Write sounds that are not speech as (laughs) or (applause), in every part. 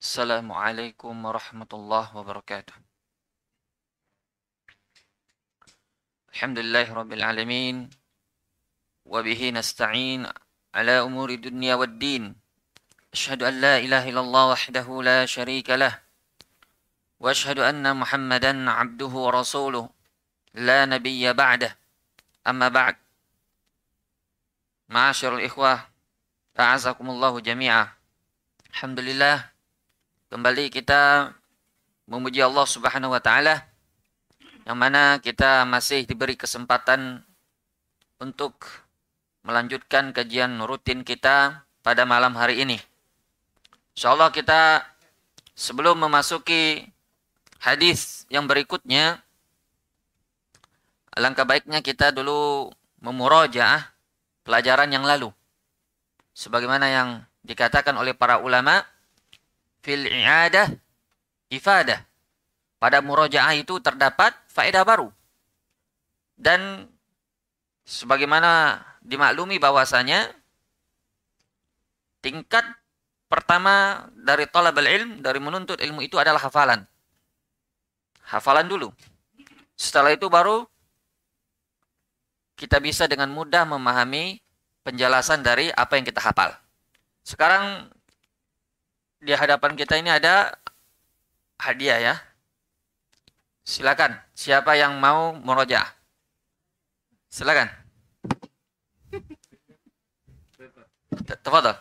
السلام عليكم ورحمة الله وبركاته. الحمد لله رب العالمين وبه نستعين على أمور الدنيا والدين. أشهد أن لا إله إلا الله وحده لا شريك له وأشهد أن محمدا عبده ورسوله لا نبي بعده. أما بعد معاشر الإخوة أعزكم الله جميعا. الحمد لله kembali kita memuji Allah Subhanahu wa taala yang mana kita masih diberi kesempatan untuk melanjutkan kajian rutin kita pada malam hari ini. Insyaallah kita sebelum memasuki hadis yang berikutnya alangkah baiknya kita dulu memurojaah pelajaran yang lalu. Sebagaimana yang dikatakan oleh para ulama, fil i'adah ifadah. Pada murojaah itu terdapat faedah baru. Dan sebagaimana dimaklumi bahwasanya tingkat pertama dari talabul ilm, dari menuntut ilmu itu adalah hafalan. Hafalan dulu. Setelah itu baru kita bisa dengan mudah memahami penjelasan dari apa yang kita hafal. Sekarang di hadapan kita ini ada hadiah ya. Silakan, siapa yang mau meroja? Silakan. Tafadhal.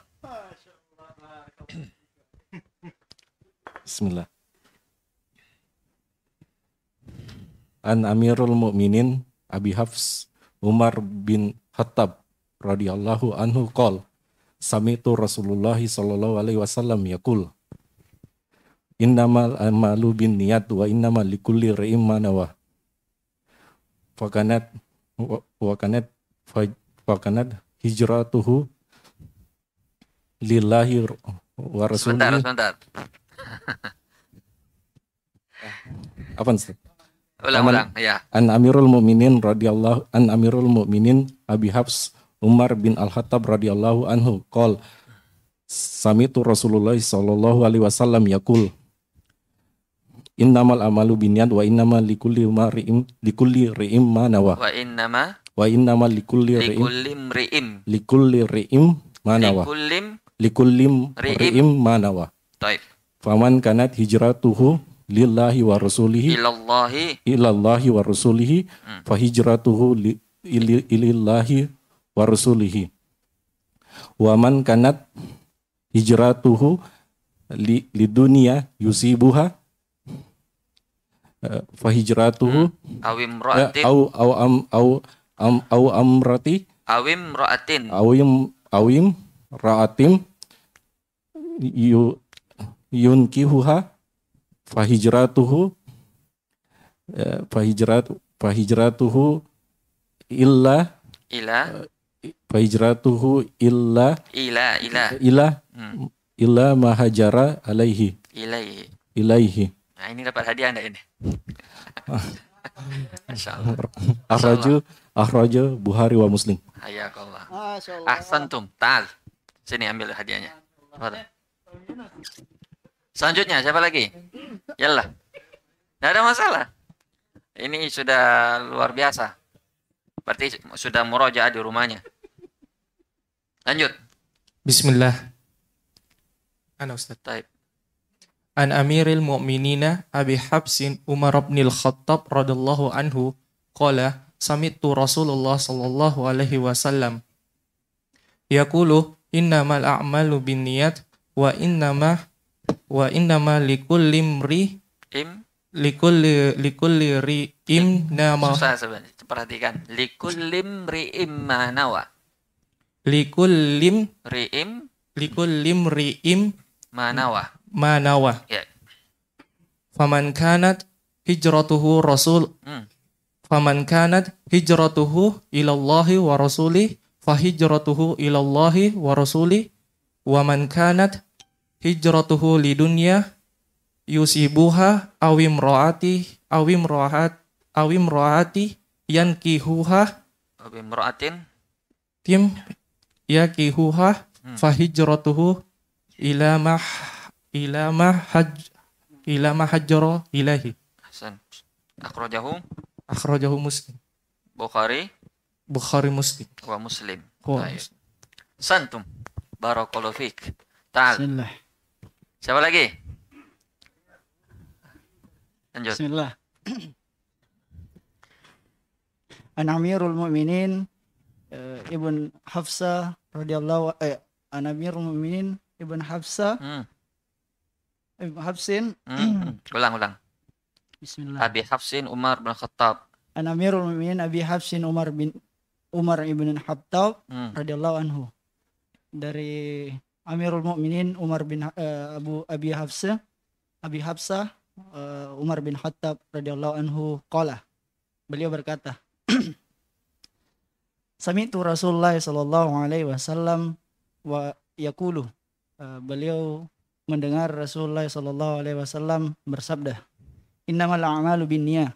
Bismillah. An Amirul Mukminin Abi Hafs Umar bin Khattab radhiyallahu anhu qol Samitu Rasulullah sallallahu alaihi wasallam yaqul Innamal amalu bin niyat wa innamal likulli ri'im ma nawa. Fakanat wakanat fakanat hijratuhu lillahi wa Sebentar, rasulihi. sebentar. (laughs) Apa Ustaz? Ulang, ulang. Ya. An Amirul Mukminin radhiyallahu an Amirul Mukminin Abi Hafs Umar bin Al-Khattab radhiyallahu anhu qol Samitu Rasulullah sallallahu alaihi wasallam yaqul Innamal amalu binniyat wa innamal likulli mar'im likulli ri'im ma nawa Wa innama wa innamal likulli ri'im ri'im. likulli ri'im ma nawa Likullim likullim Ri'im. ri'im ma nawa taib. faman kanat hijratuhu lillahi wa rasulihi Ilallahi ilallahi wa rasulihi Hmm. fa hijratuhu li, ili, ilillahi wa rasulihi wa man kanat hijratuhu li, li dunia yusibuha eh, fa hijratuhu awim eh, ro'atin. au au am au am au amrati Awim ro'atin. awim awim raatim yu yunkihuha fa hijratuhu eh, fa hijrat fa hijratuhu illa Ila. Fa hijratuhu illa Ila. Ila. ila Hmm. illa mahajara alaihi Ilaihi. ilaihi Nah ini dapat hadiah anda ini. (laughs) Masya Allah. (laughs) akhraju akhraju Buhari wa Muslim Hayakallah. Ahsantum. Ta'al. Sini ambil hadiahnya. Selanjutnya siapa lagi? Yalah. Tidak ada masalah. Ini sudah luar biasa. Berarti sudah murojaah di rumahnya. Lanjut. Bismillah. Ana Ustaz. Taib. An Amiril Mu'minina Abi Habsin Umar bin Al-Khattab radhiyallahu anhu qala sami'tu Rasulullah sallallahu alaihi wasallam yaqulu innamal a'malu binniyat wa innama wa innama likulli imri Im. likulli likulli ri'im nama Susah sebenarnya. Perhatikan. Likullim ri'im manawa. Likullim Ri'im likullim ri'im manawa. manawa Ya. faman kanat hijratuhu rasul Hmm. faman kanat hijratuhu ilallahi wa rasulih fahijratuhu ilallahi wa rasulih wa man kanat hijratuhu lidunya yusibuha awim roati awim rohat awim roati yankihuha Awim ro'atin. tim yakihuha Hmm. fahijratuhu ila mah ila ma haj ila ma hajjara ilahi. Hasan. Akhrajahu Akhrajahu Muslim. Bukhari Bukhari Muslim. wa Muslim. Wa. Muslim. Santum. Barakallahu fiik. Ta'al. Bismillah. Siapa lagi? Lanjut. Bismillah. An Amirul Mukminin eh, Ibn Hafsa radhiyallahu eh An Amirul Mukminin Ibn Hafsa Hmm. Ibn Hafsin Hmm. (clears throat) Ulang, ulang. Bismillah. Abi Hafsin Umar bin Khattab. An Amirul Mukminin Abi Hafsin Umar bin Umar ibn Khattab Hmm. radhiyallahu anhu. Dari Amirul Mukminin Umar bin eh, Abu Abi Hafsa Abi Hafsah eh, Umar bin Khattab radhiyallahu anhu qala. Beliau berkata, (clears throat) Sami'tu Rasulullah sallallahu alaihi wasallam wa yaqulu. Eh, beliau mendengar Rasulullah sallallahu alaihi wasallam bersabda, "Innamal a'malu binniyah."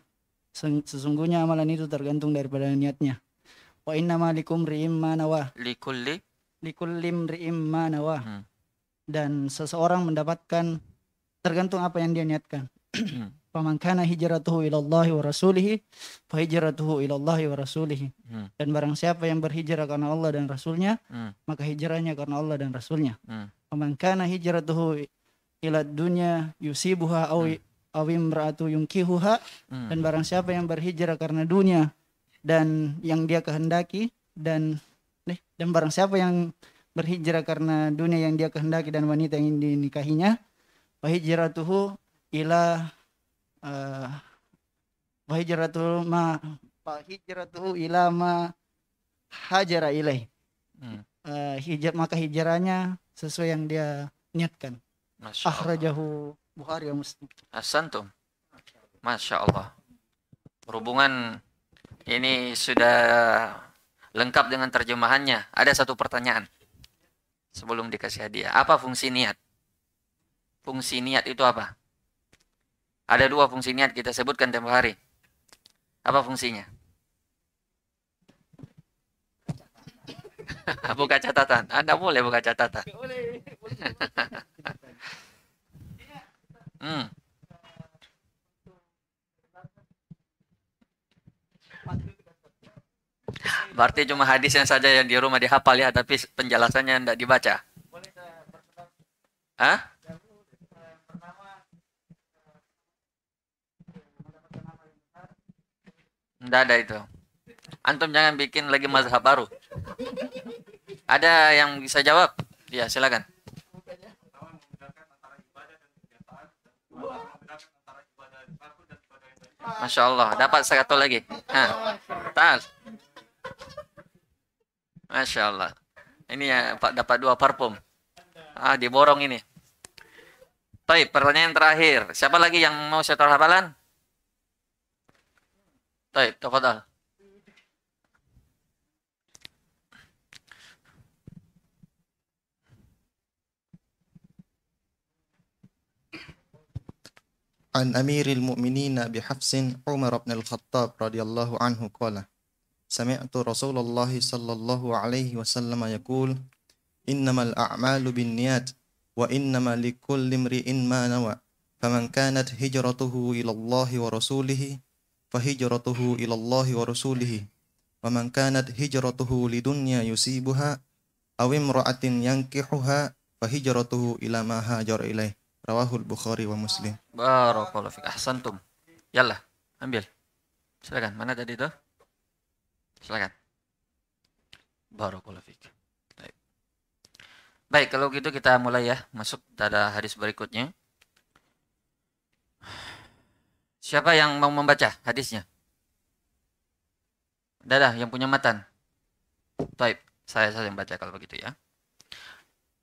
Sesungguhnya amalan itu tergantung daripada niatnya. Wa innama likum ri'im ma nawah Likulli. likullim ri'im ma nawah. Hmm. Dan seseorang mendapatkan tergantung apa yang dia niatkan. Hmm. Faman kana hijratuhu ila Allah wa rasulih fa hijratuhu ila Allah wa rasulih. Hmm. Dan barang siapa yang berhijrah karena Allah dan Rasulnya, Hmm. maka hijrahnya karena Allah dan Rasulnya. Hmm. Faman kana hijratuhu ila dunya yusibuha aw aw imra'atu yunkihuha Hmm. dan barang siapa yang berhijrah karena dunia dan yang dia kehendaki dan nih dan barang siapa yang berhijrah karena dunia yang dia kehendaki dan wanita yang dinikahinya fa hijratuhu ila uh, fa hijratuhu ma fa hijratuhu ila ma hajara ilaih Hmm. Eh, hijrah maka hijrahnya sesuai yang dia niatkan Masya Allah. akhrajahu Bukhari wa Muslim Asantum. Masya Allah. Berhubungan ini sudah lengkap dengan terjemahannya. Ada satu pertanyaan sebelum dikasih hadiah. Apa fungsi niat? Fungsi niat itu apa? Ada dua fungsi niat kita sebutkan tempo hari. Apa fungsinya? (laughs) buka catatan. Anda boleh buka catatan. Hmm. Berarti cuma hadisnya saja yang di rumah dihafal ya, tapi penjelasannya tidak dibaca. Hah? Tidak ada itu. Antum jangan bikin lagi mazhab baru. Ada yang bisa jawab? Ya, silakan. Masya Allah, dapat satu lagi. Hah. Tal. Masya Allah. Ini ya Pak dapat dua parfum. Ah, diborong ini. Baik, pertanyaan terakhir. Siapa lagi yang mau setor hafalan? Baik, tafadhal. عن أمير المؤمنين بحفص عمر بن الخطاب رضي الله عنه قال سمعت رسول الله صلى الله عليه وسلم يقول إنما الأعمال بالنيات وإنما لكل امرئ ما نوى فمن كانت هجرته إلى الله ورسوله fahijratuhu ilallahi wa rasulihi wa man kanat hijratuhu lidunya yusibuha aw imra'atin yankihuha fahijratuhu ila ma hajar ilai rawahul bukhari wa muslim. Barakallahu fik. Ahsantum. Yalla ambil. Silakan mana tadi tuh silakan. Barakallahu fik. Baik. baik kalau gitu kita mulai ya. Masuk pada hadis berikutnya. Siapa yang mau membaca hadisnya? Dadah, yang punya matan. Baik, saya saja yang baca kalau begitu ya.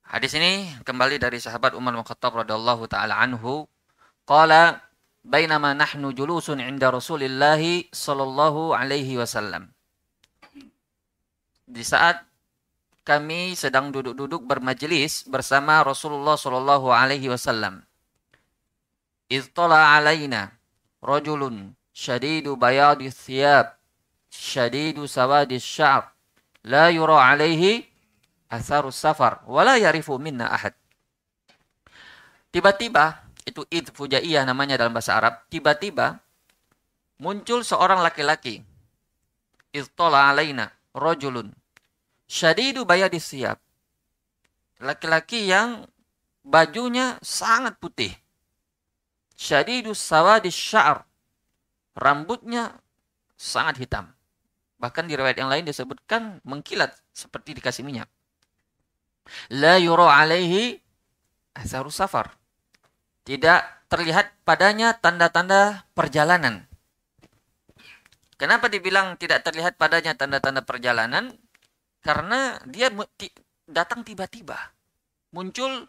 Hadis ini kembali dari sahabat Umar bin Khattab radhiyallahu taala anhu Qala bainama nahnu julusun inda Rasulillahi sallallahu alaihi wasallam. Di saat kami sedang duduk-duduk bermajelis bersama Rasulullah sallallahu alaihi wasallam. Idh tala alaina rajulun shadidu bayadi thiyab shadidu sawadi sya'ab la yura alaihi atharu safar wa la yarifu minna ahad. Tiba-tiba, itu id fujaiyah namanya dalam bahasa Arab, tiba-tiba muncul seorang laki-laki. Iztola alaina rojulun. Syadidu bayadis siap. Laki-laki yang bajunya sangat putih. Syadidu sawadis sya'ar. Rambutnya sangat hitam. Bahkan di riwayat yang lain disebutkan mengkilat seperti dikasih minyak. La yuro alaihi asarus safar. Tidak terlihat padanya tanda-tanda perjalanan. Kenapa dibilang tidak terlihat padanya tanda-tanda perjalanan? Karena dia datang tiba-tiba. Muncul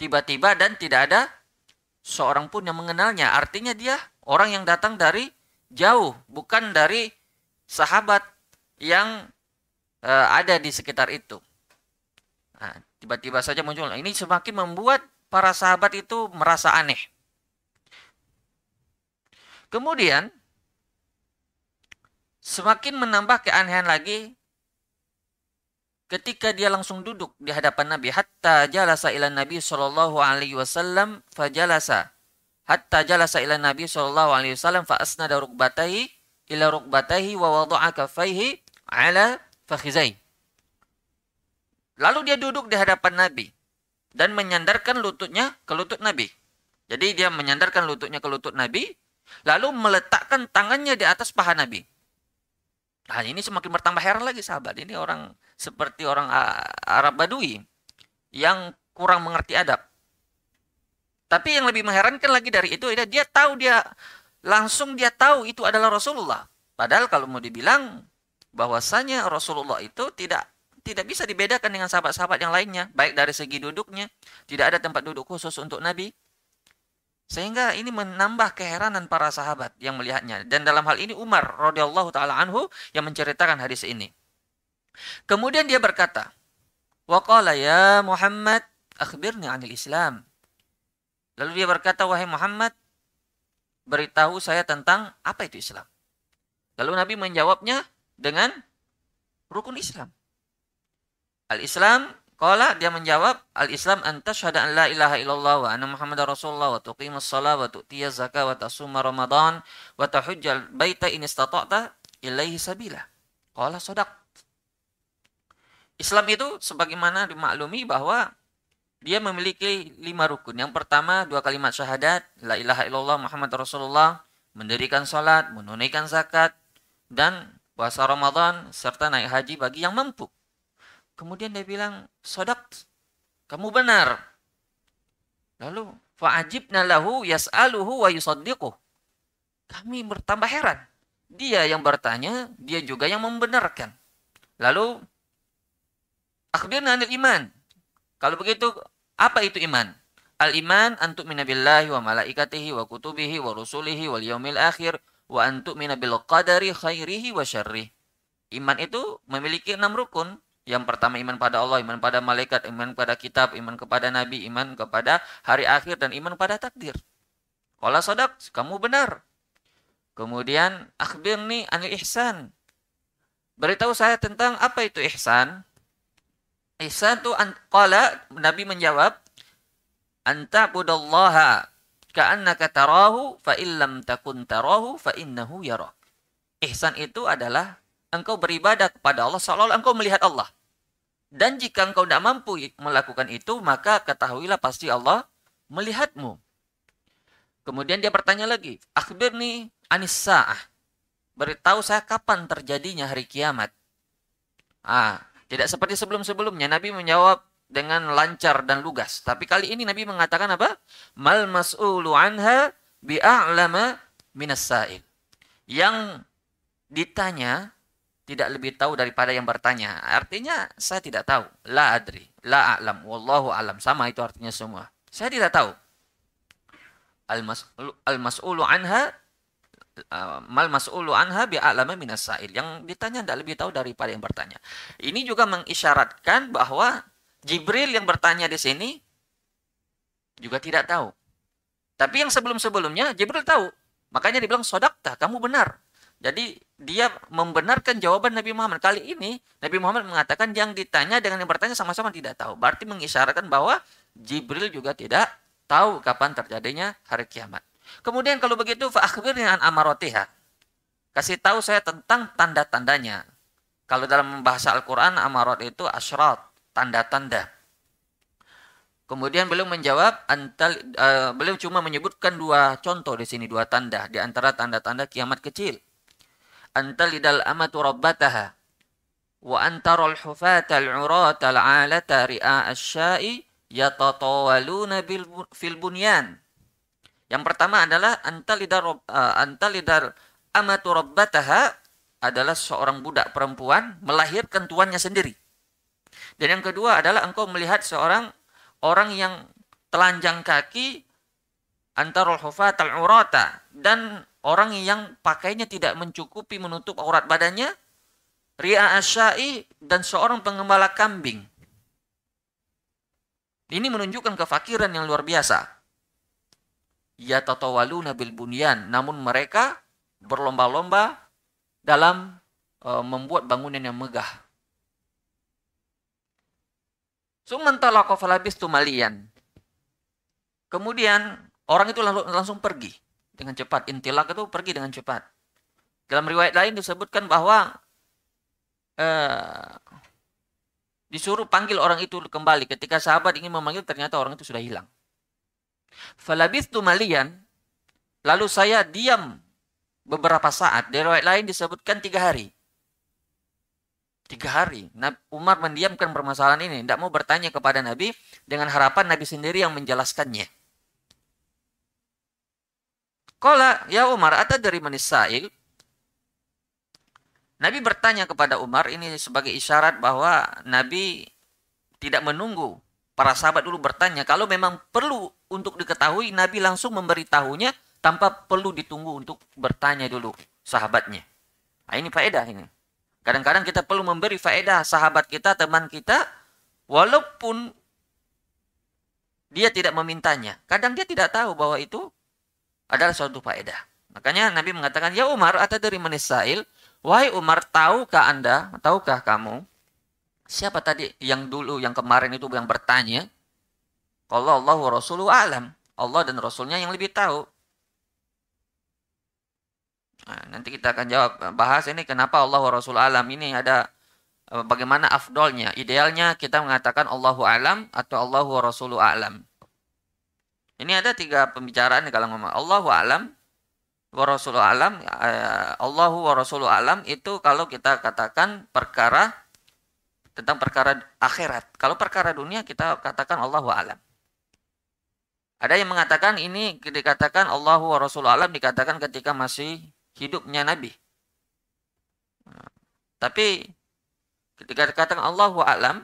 tiba-tiba dan tidak ada seorang pun yang mengenalnya. Artinya dia orang yang datang dari jauh, bukan dari sahabat yang uh, ada di sekitar itu. Nah, tiba-tiba saja muncul. Ini semakin membuat para sahabat itu merasa aneh. Kemudian semakin menambah keanehan lagi ketika dia langsung duduk di hadapan Nabi hatta jalasa ila Nabi sallallahu alaihi wasallam fajalasa hatta jalasa ila Nabi sallallahu alaihi wasallam fa asnada rukbatahi ila rukbatahi wa wada'a kaffaihi ala fakhizai. Lalu dia duduk di hadapan Nabi dan menyandarkan lututnya ke lutut Nabi. Jadi dia menyandarkan lututnya ke lutut Nabi lalu meletakkan tangannya di atas paha Nabi. Nah, ini semakin bertambah heran lagi sahabat. Ini orang seperti orang Arab Badui yang kurang mengerti adab. Tapi yang lebih mengherankan lagi dari itu, dia tahu dia langsung dia tahu itu adalah Rasulullah. Padahal kalau mau dibilang bahwasanya Rasulullah itu tidak tidak bisa dibedakan dengan sahabat-sahabat yang lainnya, baik dari segi duduknya, tidak ada tempat duduk khusus untuk Nabi. Sehingga ini menambah keheranan para sahabat yang melihatnya. Dan dalam hal ini Umar radhiyallahu taala anhu yang menceritakan hadis ini. Kemudian dia berkata, "Wa ya Muhammad, akhbirni 'anil Islam." Lalu dia berkata, "Wahai Muhammad, beritahu saya tentang apa itu Islam. Lalu Nabi menjawabnya dengan rukun Islam. Al-Islam, kala dia menjawab, Al-Islam anta syahada an la ilaha illallah wa anna Muhammad Rasulullah wa tuqimus salat wa tu'tiyaz zakat wa tasuma Ramadan wa tahujjal baita in istata'ta ilaihi sabila. Kala sodak. Islam itu sebagaimana dimaklumi bahwa dia memiliki lima rukun. Yang pertama, dua kalimat syahadat, la ilaha illallah Muhammad Rasulullah, mendirikan salat, menunaikan zakat, dan puasa Ramadan, serta naik haji bagi yang mampu. Kemudian dia bilang, sodak, kamu benar. Lalu, fa'ajibna lahu yas'aluhu wa yusaddiquh. Kami bertambah heran. Dia yang bertanya, dia juga yang membenarkan. Lalu, akhbirna anil iman. Kalau begitu, apa itu iman? Al-iman antuk minabillahi wa malaikatihi wa kutubihi wa rusulihi wal yaumil akhir wa antuk minabil qadari khairihi wa syarrih. Iman itu memiliki enam rukun. Yang pertama iman pada Allah, iman pada malaikat, iman pada kitab, iman kepada nabi, iman kepada hari akhir dan iman pada takdir. Kalau sodak, kamu benar. Kemudian akhbirni anil ihsan. Beritahu saya tentang apa itu ihsan. Ihsan itu qala Nabi menjawab anta budallaha ka'annaka tarahu fa illam takun tarahu fa innahu yarak. Ihsan itu adalah engkau beribadah kepada Allah seolah-olah engkau melihat Allah. Dan jika engkau tidak mampu melakukan itu, maka ketahuilah pasti Allah melihatmu. Kemudian dia bertanya lagi, akhbirni anis sa'ah. Beritahu saya kapan terjadinya hari kiamat. Ah, tidak seperti sebelum-sebelumnya. Nabi menjawab dengan lancar dan lugas. Tapi kali ini Nabi mengatakan apa? Mal mas'ulu anha bi'a'lama minas sa'il. Yang ditanya tidak lebih tahu daripada yang bertanya. Artinya saya tidak tahu. La adri, la a'lam, wallahu alam. Sama itu artinya semua. Saya tidak tahu. Al-mas'ulu anha Uh, mal mas'ulu anha bi'alama minas sa'il. Yang ditanya tidak lebih tahu daripada yang bertanya. Ini juga mengisyaratkan bahwa Jibril yang bertanya di sini juga tidak tahu. Tapi yang sebelum-sebelumnya Jibril tahu. Makanya dibilang sodakta, kamu benar. Jadi dia membenarkan jawaban Nabi Muhammad. Kali ini Nabi Muhammad mengatakan yang ditanya dengan yang bertanya sama-sama tidak tahu. Berarti mengisyaratkan bahwa Jibril juga tidak tahu kapan terjadinya hari kiamat. Kemudian kalau begitu fa akhbirni an amaratiha. Kasih tahu saya tentang tanda-tandanya. Kalau dalam bahasa Al-Qur'an amarat itu asyrat, tanda-tanda. Kemudian beliau menjawab, antal, uh, beliau cuma menyebutkan dua contoh di sini, dua tanda. Di antara tanda-tanda kiamat kecil. Antalidal amatu rabbataha. Wa antarul hufata al-urata al-alata ri'a asyai yatatawaluna fil bunyan. Yang pertama adalah antalidar, uh, antalidar amatu adalah seorang budak perempuan melahirkan tuannya sendiri. Dan yang kedua adalah engkau melihat seorang orang yang telanjang kaki antarul hufat al-urata dan orang yang pakainya tidak mencukupi menutup aurat badannya ri'a asyai dan seorang pengembala kambing ini menunjukkan kefakiran yang luar biasa ya tatawaluna bil bunyan namun mereka berlomba-lomba dalam uh, membuat bangunan yang megah Sumantalaqa falabistu malian. Kemudian orang itu langsung, langsung pergi dengan cepat. Intilak itu pergi dengan cepat. Dalam riwayat lain disebutkan bahwa eh, disuruh panggil orang itu kembali. Ketika sahabat ingin memanggil ternyata orang itu sudah hilang. Falabistu malian. Lalu saya diam beberapa saat. Di riwayat lain disebutkan tiga hari. Tiga hari. Umar mendiamkan permasalahan ini. Tidak mau bertanya kepada Nabi dengan harapan Nabi sendiri yang menjelaskannya. Kala, ya Umar, ada dari manisail. Nabi bertanya kepada Umar, ini sebagai isyarat bahwa Nabi tidak menunggu para sahabat dulu bertanya. Kalau memang perlu untuk diketahui, Nabi langsung memberitahunya tanpa perlu ditunggu untuk bertanya dulu sahabatnya. Nah, ini faedah ini. Kadang-kadang kita perlu memberi faedah sahabat kita, teman kita, walaupun dia tidak memintanya. Kadang dia tidak tahu bahwa itu adalah suatu faedah. Makanya Nabi mengatakan, Ya Umar, atau dari menisail, Wahai Umar, tahukah anda, tahukah kamu, siapa tadi yang dulu, yang kemarin itu yang bertanya? Kalau Allah wa alam. Allah dan Rasulnya yang lebih tahu. Nah, nanti kita akan jawab bahas ini kenapa Allah wa Rasul alam ini ada eh, bagaimana afdolnya. Idealnya kita mengatakan Allahu alam atau Allahu wa alam. Ini ada tiga pembicaraan kalau ngomong Allahu alam wa Rasulu alam. Eh, Allahu wa Rasulu alam itu kalau kita katakan perkara tentang perkara akhirat. Kalau perkara dunia kita katakan Allahu alam. Ada yang mengatakan ini dikatakan Allahu wa Rasul alam dikatakan ketika masih hidupnya Nabi. Tapi ketika dikatakan Allah alam,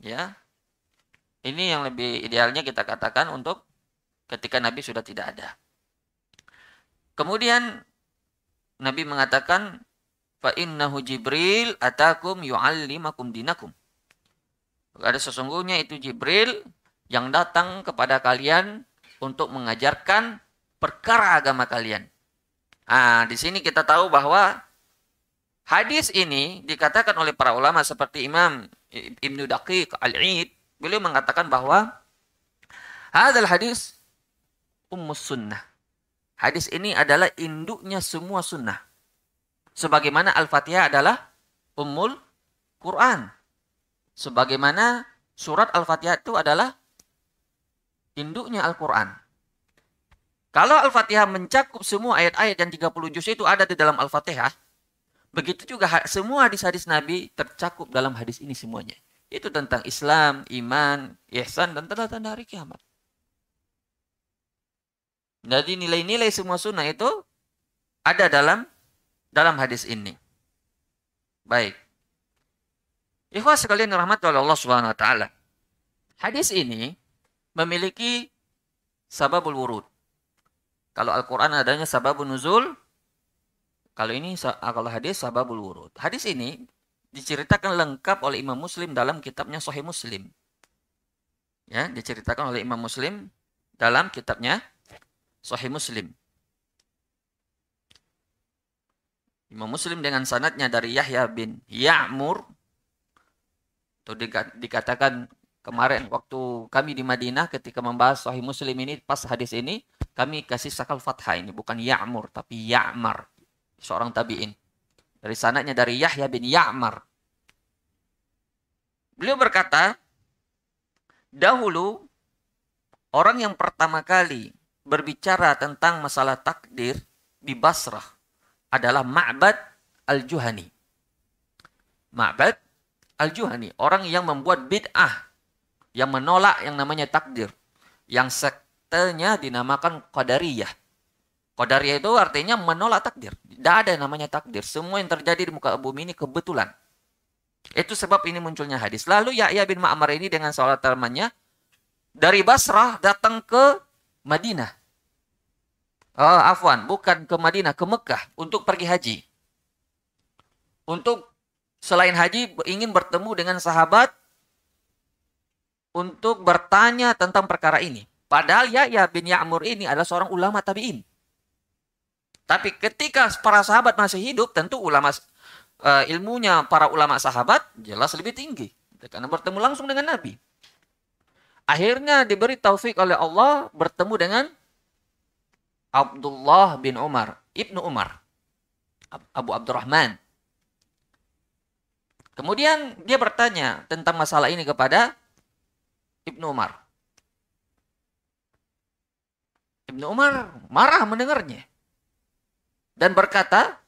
ya, ini yang lebih idealnya kita katakan untuk ketika Nabi sudah tidak ada. Kemudian Nabi mengatakan fa innahu Jibril atakum yu'allimakum dinakum. Ada sesungguhnya itu Jibril yang datang kepada kalian untuk mengajarkan perkara agama kalian. Nah, di sini kita tahu bahwa hadis ini dikatakan oleh para ulama seperti Imam Ibnu Daqiq Al-Id, beliau mengatakan bahwa hadal hadis ummus sunnah. Hadis ini adalah induknya semua sunnah. Sebagaimana Al-Fatihah adalah ummul Quran. Sebagaimana surat Al-Fatihah itu adalah induknya Al-Quran. Kalau Al-Fatihah mencakup semua ayat-ayat yang 30 juz itu ada di dalam Al-Fatihah, begitu juga semua hadis-hadis Nabi tercakup dalam hadis ini semuanya. Itu tentang Islam, iman, ihsan, dan tanda-tanda hari kiamat. Jadi nilai-nilai semua sunnah itu ada dalam dalam hadis ini. Baik. Ikhwas sekalian rahmat oleh Allah Subhanahu wa taala. Hadis ini memiliki sababul wurud. Kalau Al-Quran adanya sababun nuzul, kalau ini ah, kalau hadis sababul wurud. Hadis ini diceritakan lengkap oleh Imam Muslim dalam kitabnya Sahih Muslim. Ya, diceritakan oleh Imam Muslim dalam kitabnya Sahih Muslim. Imam Muslim dengan sanatnya dari Yahya bin Ya'mur atau dikatakan kemarin waktu kami di Madinah ketika membahas Sahih Muslim ini pas hadis ini kami kasih sakal fathah ini bukan Ya'mur tapi Ya'mar seorang tabi'in. Dari sananya dari Yahya bin Ya'mar. Beliau berkata, dahulu orang yang pertama kali berbicara tentang masalah takdir di Basrah adalah Ma'bad Al-Juhani. Ma'bad Al-Juhani, orang yang membuat bid'ah yang menolak yang namanya takdir. Yang sektenya dinamakan Qadariyah. Qadariyah itu artinya menolak takdir. Tidak ada yang namanya takdir. Semua yang terjadi di muka bumi ini kebetulan. Itu sebab ini munculnya hadis. Lalu Yahya bin Ma'mar ini dengan sholat temannya dari Basrah datang ke Madinah. Oh, afwan, bukan ke Madinah, ke Mekah untuk pergi haji. Untuk selain haji ingin bertemu dengan sahabat untuk bertanya tentang perkara ini. Padahal Yahya bin Ya'mur ini adalah seorang ulama tabi'in. Tapi ketika para sahabat masih hidup, tentu ulama uh, ilmunya para ulama sahabat jelas lebih tinggi. Karena bertemu langsung dengan Nabi. Akhirnya diberi taufik oleh Allah bertemu dengan Abdullah bin Umar, Ibnu Umar, Abu Abdurrahman. Kemudian dia bertanya tentang masalah ini kepada Ibnu Umar. Ibnu Umar marah mendengarnya. Dan berkata,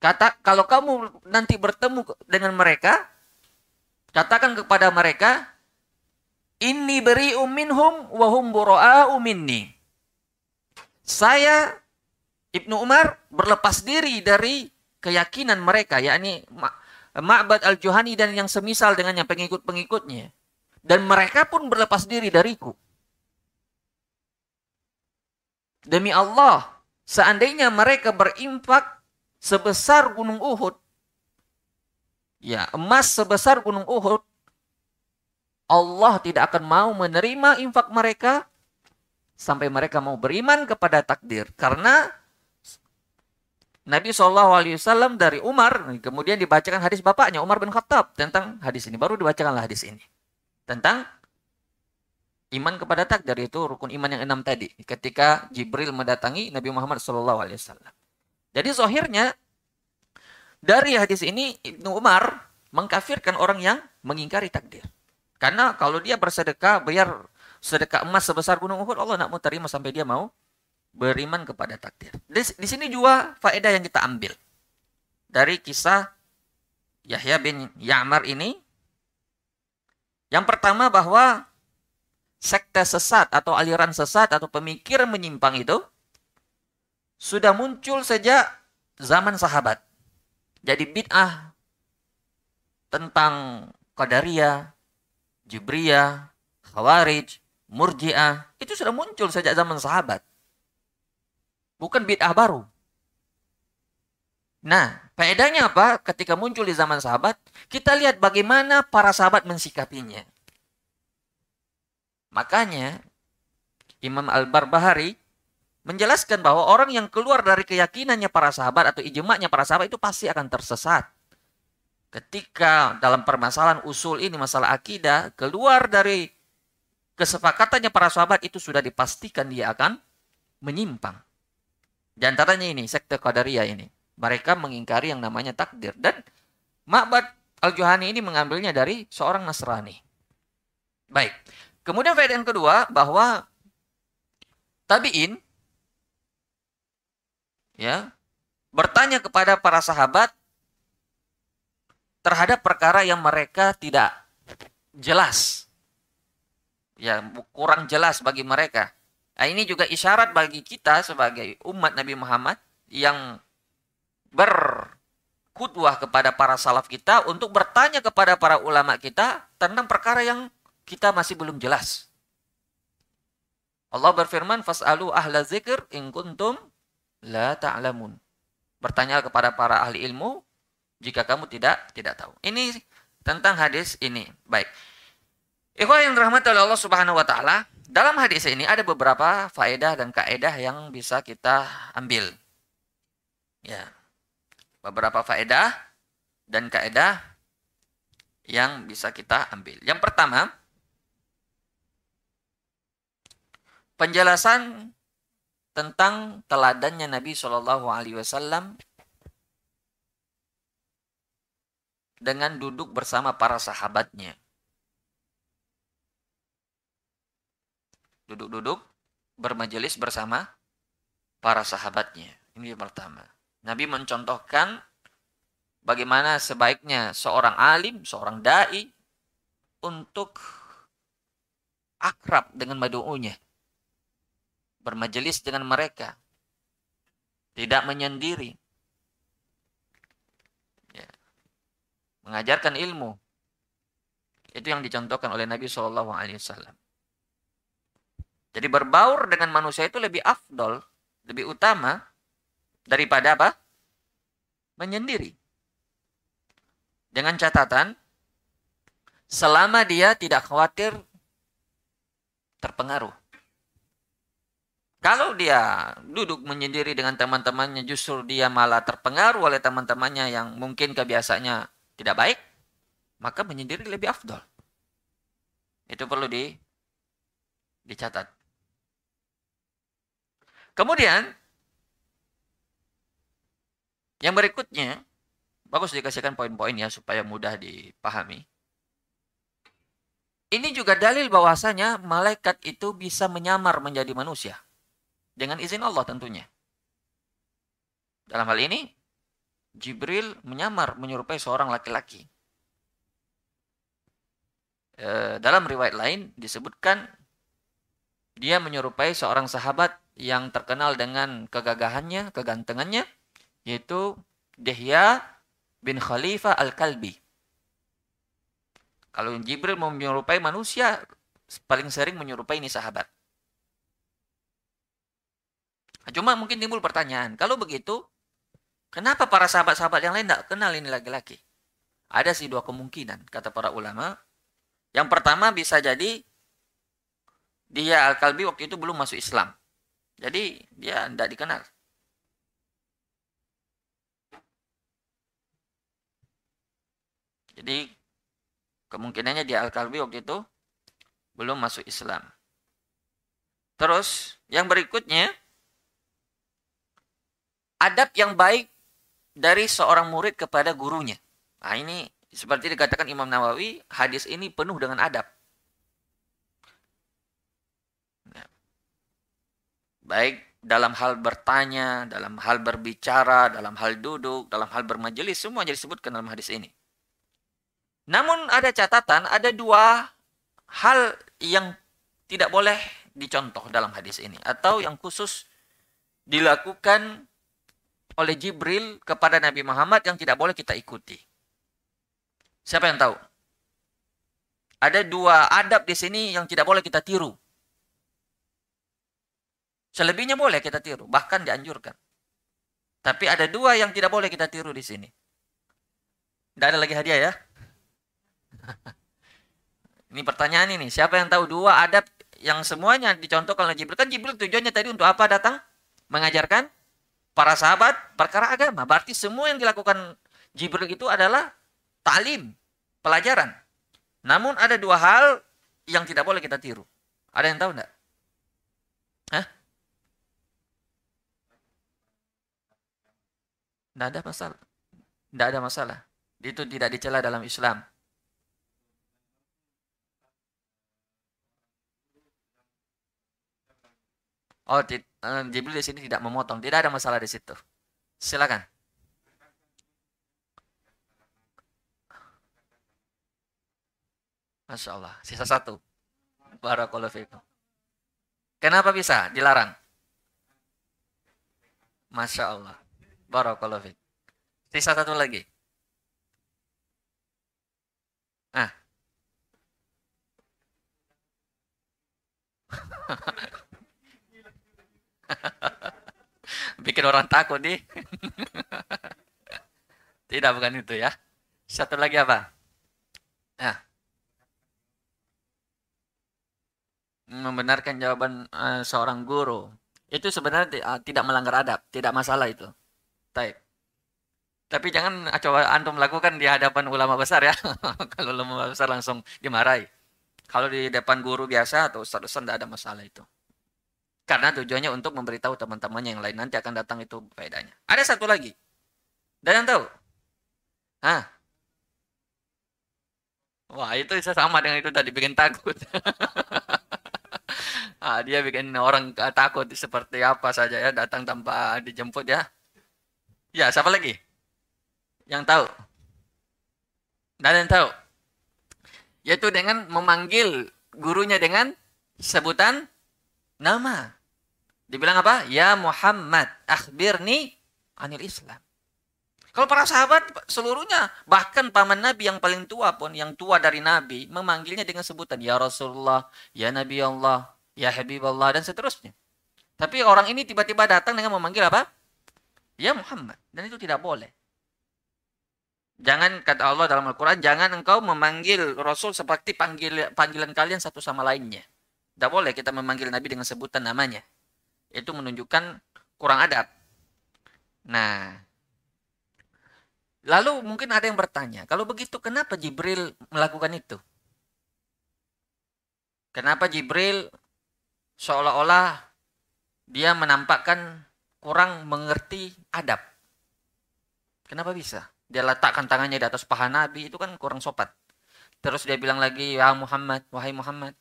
kata kalau kamu nanti bertemu dengan mereka, katakan kepada mereka, ini beri minhum wahum bura'a'u minni. Saya Ibnu Umar berlepas diri dari keyakinan mereka, yakni Ma'bad al-Juhani dan yang semisal dengannya pengikut-pengikutnya. Dan mereka pun berlepas diri dariku. Demi Allah, seandainya mereka berimpak sebesar gunung Uhud, ya emas sebesar gunung Uhud, Allah tidak akan mau menerima infak mereka sampai mereka mau beriman kepada takdir. Karena Nabi SAW dari Umar, kemudian dibacakan hadis bapaknya Umar bin Khattab tentang hadis ini. Baru dibacakanlah hadis ini tentang iman kepada takdir itu rukun iman yang enam tadi ketika Jibril mendatangi Nabi Muhammad SAW. Jadi zohirnya dari hadis ini Ibnu Umar mengkafirkan orang yang mengingkari takdir. Karena kalau dia bersedekah bayar sedekah emas sebesar gunung Uhud Allah nak mau terima sampai dia mau beriman kepada takdir. Di, di sini juga faedah yang kita ambil dari kisah Yahya bin Ya'mar ini yang pertama bahwa sekte sesat atau aliran sesat atau pemikiran menyimpang itu sudah muncul sejak zaman sahabat. Jadi bid'ah tentang Qadariyah, Jibriyah, Khawarij, Murji'ah itu sudah muncul sejak zaman sahabat. Bukan bid'ah baru. Nah, faedahnya apa? Ketika muncul di zaman sahabat, kita lihat bagaimana para sahabat mensikapinya. Makanya, Imam Al-Barbahari menjelaskan bahwa orang yang keluar dari keyakinannya para sahabat atau ijma'nya para sahabat itu pasti akan tersesat. Ketika dalam permasalahan usul ini, masalah akidah, keluar dari kesepakatannya para sahabat itu sudah dipastikan dia akan menyimpang. Di antaranya ini, sekte Qadariyah ini mereka mengingkari yang namanya takdir. Dan Ma'bad Al-Juhani ini mengambilnya dari seorang Nasrani. Baik. Kemudian faedah yang kedua bahwa tabi'in ya bertanya kepada para sahabat terhadap perkara yang mereka tidak jelas. Ya, kurang jelas bagi mereka. Nah, ini juga isyarat bagi kita sebagai umat Nabi Muhammad yang berkudwah kepada para salaf kita untuk bertanya kepada para ulama kita tentang perkara yang kita masih belum jelas. Allah berfirman, "Fas'alu ahla zikr in kuntum la ta'lamun." Bertanya kepada para ahli ilmu jika kamu tidak tidak tahu. Ini tentang hadis ini. Baik. Ikhwah yang dirahmati oleh Allah Subhanahu wa taala, dalam hadis ini ada beberapa faedah dan kaedah yang bisa kita ambil. Ya beberapa faedah dan kaedah yang bisa kita ambil. Yang pertama, penjelasan tentang teladannya Nabi Shallallahu Alaihi Wasallam dengan duduk bersama para sahabatnya. Duduk-duduk bermajelis bersama para sahabatnya. Ini yang pertama. Nabi mencontohkan bagaimana sebaiknya seorang alim, seorang dai untuk akrab dengan madu'unya. Bermajelis dengan mereka. Tidak menyendiri. Ya. Mengajarkan ilmu. Itu yang dicontohkan oleh Nabi Wasallam. Jadi berbaur dengan manusia itu lebih afdol, lebih utama daripada apa? Menyendiri. Dengan catatan, selama dia tidak khawatir terpengaruh. Kalau dia duduk menyendiri dengan teman-temannya justru dia malah terpengaruh oleh teman-temannya yang mungkin kebiasaannya tidak baik, maka menyendiri lebih afdol. Itu perlu di dicatat. Kemudian yang berikutnya bagus dikasihkan poin-poin ya supaya mudah dipahami. Ini juga dalil bahwasanya malaikat itu bisa menyamar menjadi manusia. Dengan izin Allah tentunya. Dalam hal ini, Jibril menyamar menyerupai seorang laki-laki. E, dalam riwayat lain disebutkan dia menyerupai seorang sahabat yang terkenal dengan kegagahannya, kegantengannya, yaitu Dehya bin Khalifah Al-Kalbi. Kalau Jibril menyerupai manusia, paling sering menyerupai ini sahabat. Cuma mungkin timbul pertanyaan, kalau begitu, kenapa para sahabat-sahabat yang lain tidak kenal ini laki-laki? Ada sih dua kemungkinan, kata para ulama. Yang pertama bisa jadi dia Al-Kalbi waktu itu belum masuk Islam. Jadi dia tidak dikenal. Jadi kemungkinannya dia Al-Kalbi waktu itu belum masuk Islam. Terus yang berikutnya adab yang baik dari seorang murid kepada gurunya. Nah ini seperti dikatakan Imam Nawawi, hadis ini penuh dengan adab. Baik dalam hal bertanya, dalam hal berbicara, dalam hal duduk, dalam hal bermajelis, semua jadi disebutkan dalam hadis ini. Namun ada catatan, ada dua hal yang tidak boleh dicontoh dalam hadis ini. Atau yang khusus dilakukan oleh Jibril kepada Nabi Muhammad yang tidak boleh kita ikuti. Siapa yang tahu? Ada dua adab di sini yang tidak boleh kita tiru. Selebihnya boleh kita tiru, bahkan dianjurkan. Tapi ada dua yang tidak boleh kita tiru di sini. Tidak ada lagi hadiah ya? (laughs) ini pertanyaan ini, siapa yang tahu dua adab yang semuanya dicontohkan oleh Jibril? Kan Jibril tujuannya tadi untuk apa datang? Mengajarkan para sahabat perkara agama. Berarti semua yang dilakukan Jibril itu adalah talim, pelajaran. Namun ada dua hal yang tidak boleh kita tiru. Ada yang tahu enggak? Hah? Tidak ada masalah. Tidak ada masalah. Itu tidak dicela dalam Islam. Oh, uh, Jibril di sini tidak memotong. Tidak ada masalah di situ. Silakan. Masya Allah. Sisa satu. Barakallahu fikum. Kenapa bisa dilarang? Masya Allah. Barakallahu fikum. Sisa satu lagi. Ah. (laughs) Bikin orang takut nih. (laughs) Tidak bukan itu ya. Satu lagi apa? Nah. Membenarkan jawaban uh, seorang guru. Itu sebenarnya uh, tidak melanggar adab, tidak masalah itu. Taib. Tapi jangan coba antum lakukan di hadapan ulama besar ya. (laughs) Kalau ulama besar langsung dimarahi. Kalau di depan guru biasa atau ustaz-ustaz tidak ada masalah itu. Karena tujuannya untuk memberitahu teman-temannya yang lain. Nanti akan datang itu faedahnya. Ada satu lagi. Dan yang tahu? Hah? Wah itu sama dengan itu tadi bikin takut. (laughs) ah, dia bikin orang takut seperti apa saja ya datang tanpa dijemput ya. Ya siapa lagi? Yang tahu? Dan yang tahu? Yaitu dengan memanggil gurunya dengan sebutan nama. Dibilang apa? Ya Muhammad, akhbirni anil Islam. Kalau para sahabat seluruhnya, bahkan paman Nabi yang paling tua pun, yang tua dari Nabi, memanggilnya dengan sebutan Ya Rasulullah, Ya Nabi Allah, Ya Habib Allah, dan seterusnya. Tapi orang ini tiba-tiba datang dengan memanggil apa? Ya Muhammad. Dan itu tidak boleh. Jangan kata Allah dalam Al-Quran, jangan engkau memanggil Rasul seperti panggil, panggilan kalian satu sama lainnya. Tidak boleh kita memanggil Nabi dengan sebutan namanya itu menunjukkan kurang adab. Nah, lalu mungkin ada yang bertanya, kalau begitu kenapa Jibril melakukan itu? Kenapa Jibril seolah-olah dia menampakkan kurang mengerti adab? Kenapa bisa? Dia letakkan tangannya di atas paha Nabi, itu kan kurang sopat. Terus dia bilang lagi, ya Muhammad, wahai Muhammad.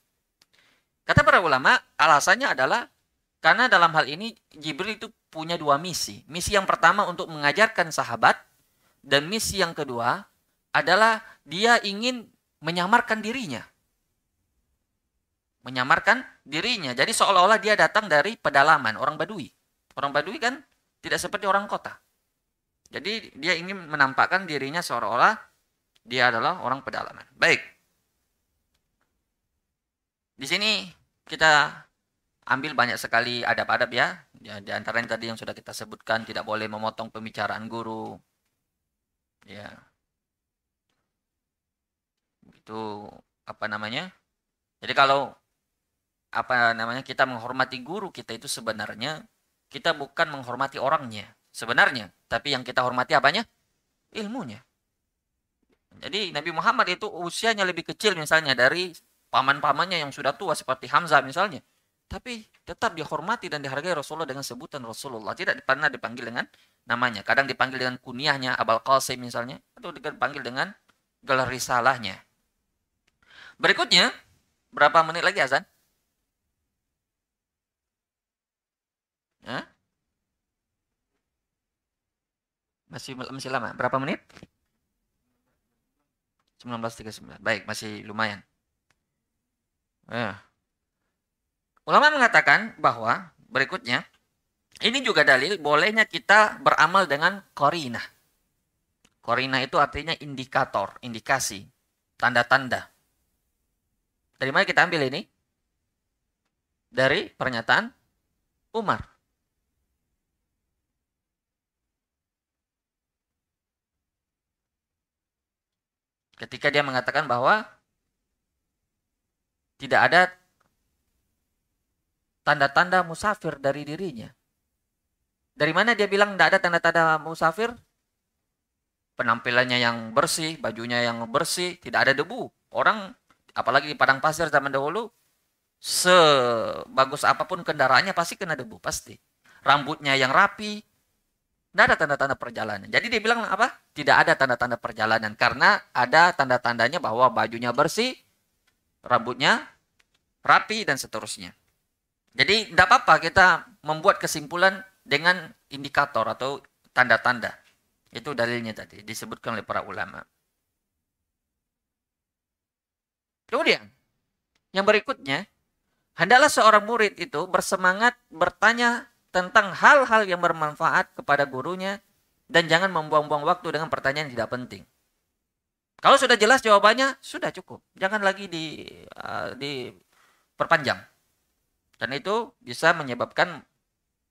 Kata para ulama, alasannya adalah karena dalam hal ini Jibril itu punya dua misi. Misi yang pertama untuk mengajarkan sahabat dan misi yang kedua adalah dia ingin menyamarkan dirinya. Menyamarkan dirinya. Jadi seolah-olah dia datang dari pedalaman, orang Badui. Orang Badui kan tidak seperti orang kota. Jadi dia ingin menampakkan dirinya seolah-olah dia adalah orang pedalaman. Baik. Di sini kita ambil banyak sekali adab-adab ya. ya. Di antaranya tadi yang sudah kita sebutkan tidak boleh memotong pembicaraan guru. Ya. Itu apa namanya? Jadi kalau apa namanya kita menghormati guru kita itu sebenarnya kita bukan menghormati orangnya sebenarnya, tapi yang kita hormati apanya? Ilmunya. Jadi Nabi Muhammad itu usianya lebih kecil misalnya dari paman-pamannya yang sudah tua seperti Hamzah misalnya. Tapi tetap dihormati dan dihargai Rasulullah dengan sebutan Rasulullah. Tidak pernah dipanggil dengan namanya. Kadang dipanggil dengan kunyahnya, Abal Qasim misalnya. Atau dipanggil dengan gelar risalahnya. Berikutnya, berapa menit lagi azan? Hah? Masih masih lama. Berapa menit? 19.39. Baik, masih lumayan. Ya. Ulama mengatakan bahwa berikutnya ini juga dalil bolehnya kita beramal dengan korina. Korina itu artinya indikator, indikasi, tanda-tanda. Dari mana kita ambil ini? Dari pernyataan Umar. Ketika dia mengatakan bahwa tidak ada tanda-tanda musafir dari dirinya. Dari mana dia bilang tidak ada tanda-tanda musafir? Penampilannya yang bersih, bajunya yang bersih, tidak ada debu. Orang, apalagi di padang pasir zaman dahulu, sebagus apa pun kendaraannya pasti kena debu, pasti. Rambutnya yang rapi, tidak ada tanda-tanda perjalanan. Jadi dia bilang apa? Tidak ada tanda-tanda perjalanan. Karena ada tanda-tandanya bahwa bajunya bersih, rambutnya rapi, dan seterusnya. Jadi tidak apa-apa kita membuat kesimpulan dengan indikator atau tanda-tanda. Itu dalilnya tadi disebutkan oleh para ulama. Kemudian yang berikutnya, hendaklah seorang murid itu bersemangat bertanya tentang hal-hal yang bermanfaat kepada gurunya dan jangan membuang-buang waktu dengan pertanyaan yang tidak penting. Kalau sudah jelas jawabannya, sudah cukup. Jangan lagi di uh, diperpanjang. Dan itu bisa menyebabkan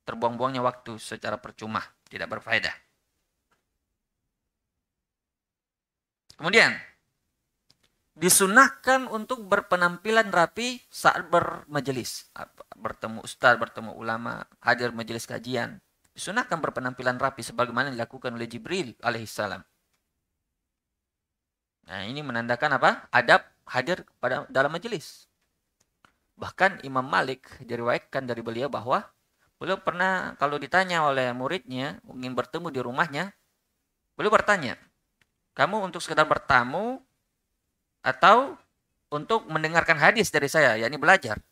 terbuang-buangnya waktu secara percuma, tidak berfaedah. Kemudian, disunahkan untuk berpenampilan rapi saat bermajelis. Bertemu ustaz, bertemu ulama, hadir majelis kajian. Disunahkan berpenampilan rapi sebagaimana dilakukan oleh Jibril alaihissalam. Nah, ini menandakan apa? Adab hadir pada dalam majelis. Bahkan Imam Malik diriwayatkan dari beliau bahwa beliau pernah kalau ditanya oleh muridnya ingin bertemu di rumahnya, beliau bertanya, "Kamu untuk sekedar bertamu atau untuk mendengarkan hadis dari saya, yakni belajar?"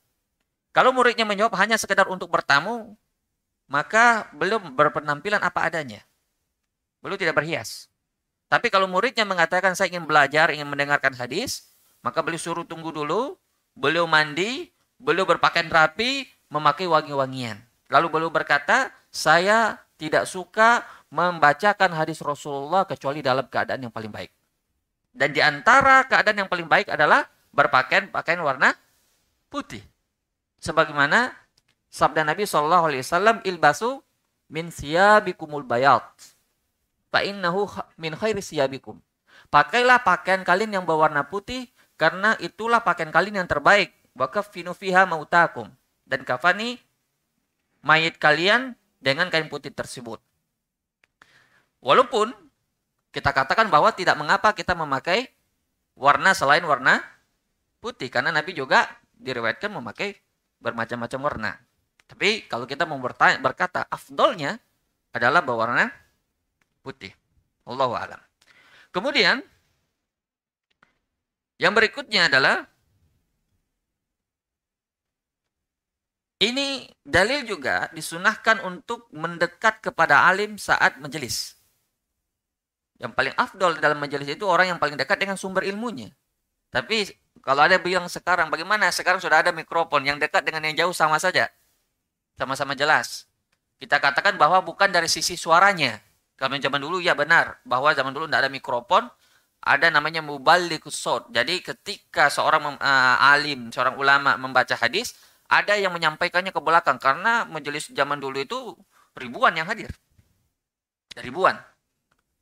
Kalau muridnya menjawab hanya sekedar untuk bertamu, maka belum berpenampilan apa adanya. Beliau tidak berhias. Tapi kalau muridnya mengatakan saya ingin belajar, ingin mendengarkan hadis, maka beliau suruh tunggu dulu, beliau mandi, beliau berpakaian rapi, memakai wangi-wangian. Lalu beliau berkata, saya tidak suka membacakan hadis Rasulullah kecuali dalam keadaan yang paling baik. Dan di antara keadaan yang paling baik adalah berpakaian pakaian warna putih. Sebagaimana sabda Nabi Shallallahu Alaihi Wasallam ilbasu min siyabikumul bayat fa innahu min khairi siyabikum. Pakailah pakaian kalian yang berwarna putih karena itulah pakaian kalian yang terbaik. Wa kafinu fiha mautakum. Dan kafani mayit kalian dengan kain putih tersebut. Walaupun kita katakan bahwa tidak mengapa kita memakai warna selain warna putih karena Nabi juga diriwayatkan memakai bermacam-macam warna tapi kalau kita mau bertanya, berkata afdolnya adalah berwarna putih. Allah alam. Kemudian yang berikutnya adalah ini dalil juga disunahkan untuk mendekat kepada alim saat majelis. Yang paling afdol dalam majelis itu orang yang paling dekat dengan sumber ilmunya. Tapi kalau ada bilang sekarang, bagaimana? Sekarang sudah ada mikrofon yang dekat dengan yang jauh sama saja sama-sama jelas. Kita katakan bahwa bukan dari sisi suaranya. Kalau zaman dulu ya benar bahwa zaman dulu tidak ada mikrofon, ada namanya muballikus sod. Jadi ketika seorang uh, alim, seorang ulama membaca hadis, ada yang menyampaikannya ke belakang karena majelis zaman dulu itu ribuan yang hadir. Ribuan.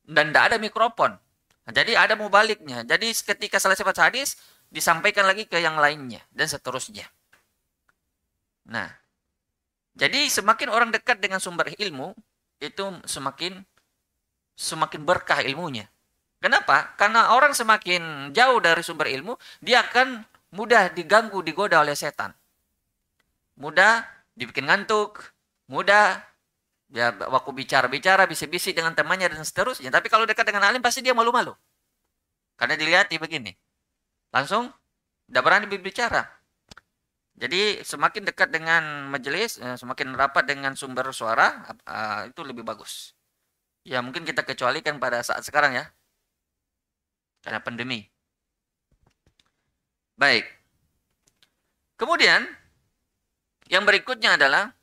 Dan tidak ada mikrofon. Nah, jadi ada mubaliknya. Jadi ketika selesai baca hadis, disampaikan lagi ke yang lainnya dan seterusnya. Nah, jadi semakin orang dekat dengan sumber ilmu, itu semakin semakin berkah ilmunya. Kenapa? Karena orang semakin jauh dari sumber ilmu, dia akan mudah diganggu, digoda oleh setan. Mudah dibikin ngantuk, mudah ya waktu bicara-bicara bisik-bisik dengan temannya dan seterusnya. Tapi kalau dekat dengan alim pasti dia malu-malu. Karena dilihat begini. Langsung tidak berani berbicara. Jadi semakin dekat dengan majelis, eh, semakin rapat dengan sumber suara, uh, itu lebih bagus. Ya mungkin kita kecualikan pada saat sekarang ya, karena pandemi. Baik. Kemudian yang berikutnya adalah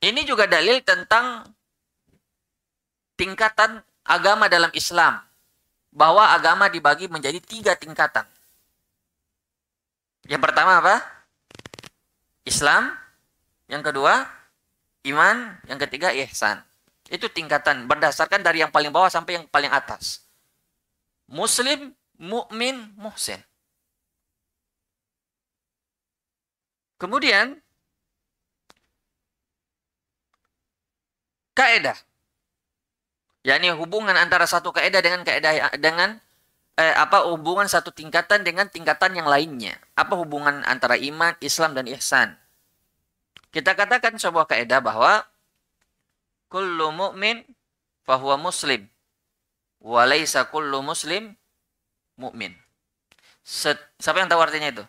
ini juga dalil tentang tingkatan agama dalam Islam bahwa agama dibagi menjadi tiga tingkatan. Yang pertama apa? Islam. Yang kedua, iman. Yang ketiga, ihsan. Itu tingkatan berdasarkan dari yang paling bawah sampai yang paling atas. Muslim, mukmin, muhsin. Kemudian, kaedah yakni hubungan antara satu kaidah dengan kaidah dengan eh, apa hubungan satu tingkatan dengan tingkatan yang lainnya. Apa hubungan antara iman, Islam dan ihsan? Kita katakan sebuah kaidah bahwa kullu mu'min fahuwa muslim wa laisa kullu muslim mu'min. Siapa yang tahu artinya itu?